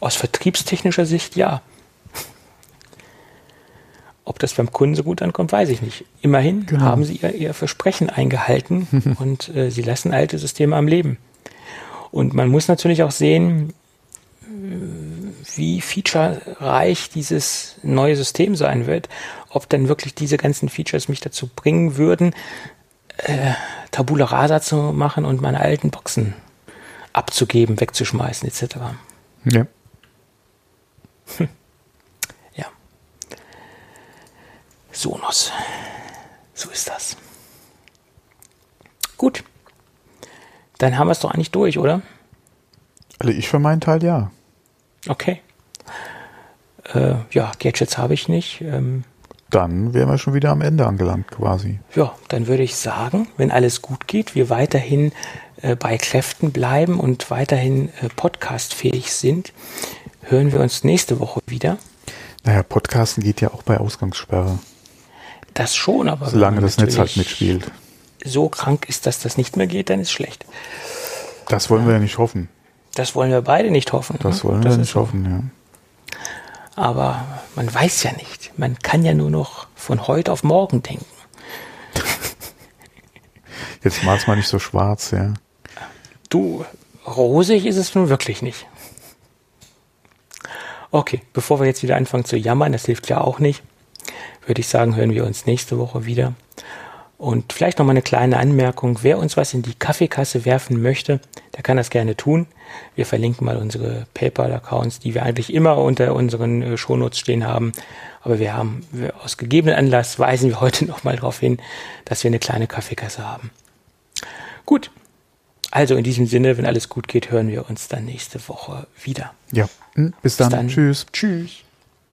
Aus vertriebstechnischer Sicht ja. Ob das beim Kunden so gut ankommt, weiß ich nicht. Immerhin genau. haben sie ihr, ihr Versprechen eingehalten und äh, sie lassen alte Systeme am Leben. Und man muss natürlich auch sehen, wie featurereich dieses neue System sein wird, ob dann wirklich diese ganzen Features mich dazu bringen würden, äh, Tabula Rasa zu machen und meine alten Boxen abzugeben, wegzuschmeißen, etc.
Ja.
Hm. Ja. Sonos. So ist das. Gut. Dann haben wir es doch eigentlich durch, oder?
Also ich für meinen Teil ja.
Okay. Äh, ja, Gadgets habe ich nicht. Ähm,
dann wären wir schon wieder am Ende angelangt quasi.
Ja, dann würde ich sagen, wenn alles gut geht, wir weiterhin äh, bei Kräften bleiben und weiterhin äh, podcastfähig sind, hören wir uns nächste Woche wieder.
Naja, Podcasten geht ja auch bei Ausgangssperre.
Das schon, aber.
Solange das Netz halt mitspielt.
So krank ist, dass das nicht mehr geht, dann ist schlecht.
Das wollen wir ja nicht hoffen.
Das wollen wir beide nicht hoffen.
Das
ne?
wollen
das
wir nicht hoffen, ja.
Aber man weiß ja nicht. Man kann ja nur noch von heute auf morgen denken.
Jetzt mal's mal nicht so schwarz, ja.
Du, rosig ist es nun wirklich nicht. Okay, bevor wir jetzt wieder anfangen zu jammern, das hilft ja auch nicht, würde ich sagen, hören wir uns nächste Woche wieder. Und vielleicht noch mal eine kleine Anmerkung. Wer uns was in die Kaffeekasse werfen möchte, der kann das gerne tun. Wir verlinken mal unsere PayPal-Accounts, die wir eigentlich immer unter unseren äh, Shownotes stehen haben. Aber wir haben wir aus gegebenen Anlass weisen wir heute noch mal darauf hin, dass wir eine kleine Kaffeekasse haben. Gut. Also in diesem Sinne, wenn alles gut geht, hören wir uns dann nächste Woche wieder.
Ja. Bis dann. Bis dann. Tschüss.
Tschüss.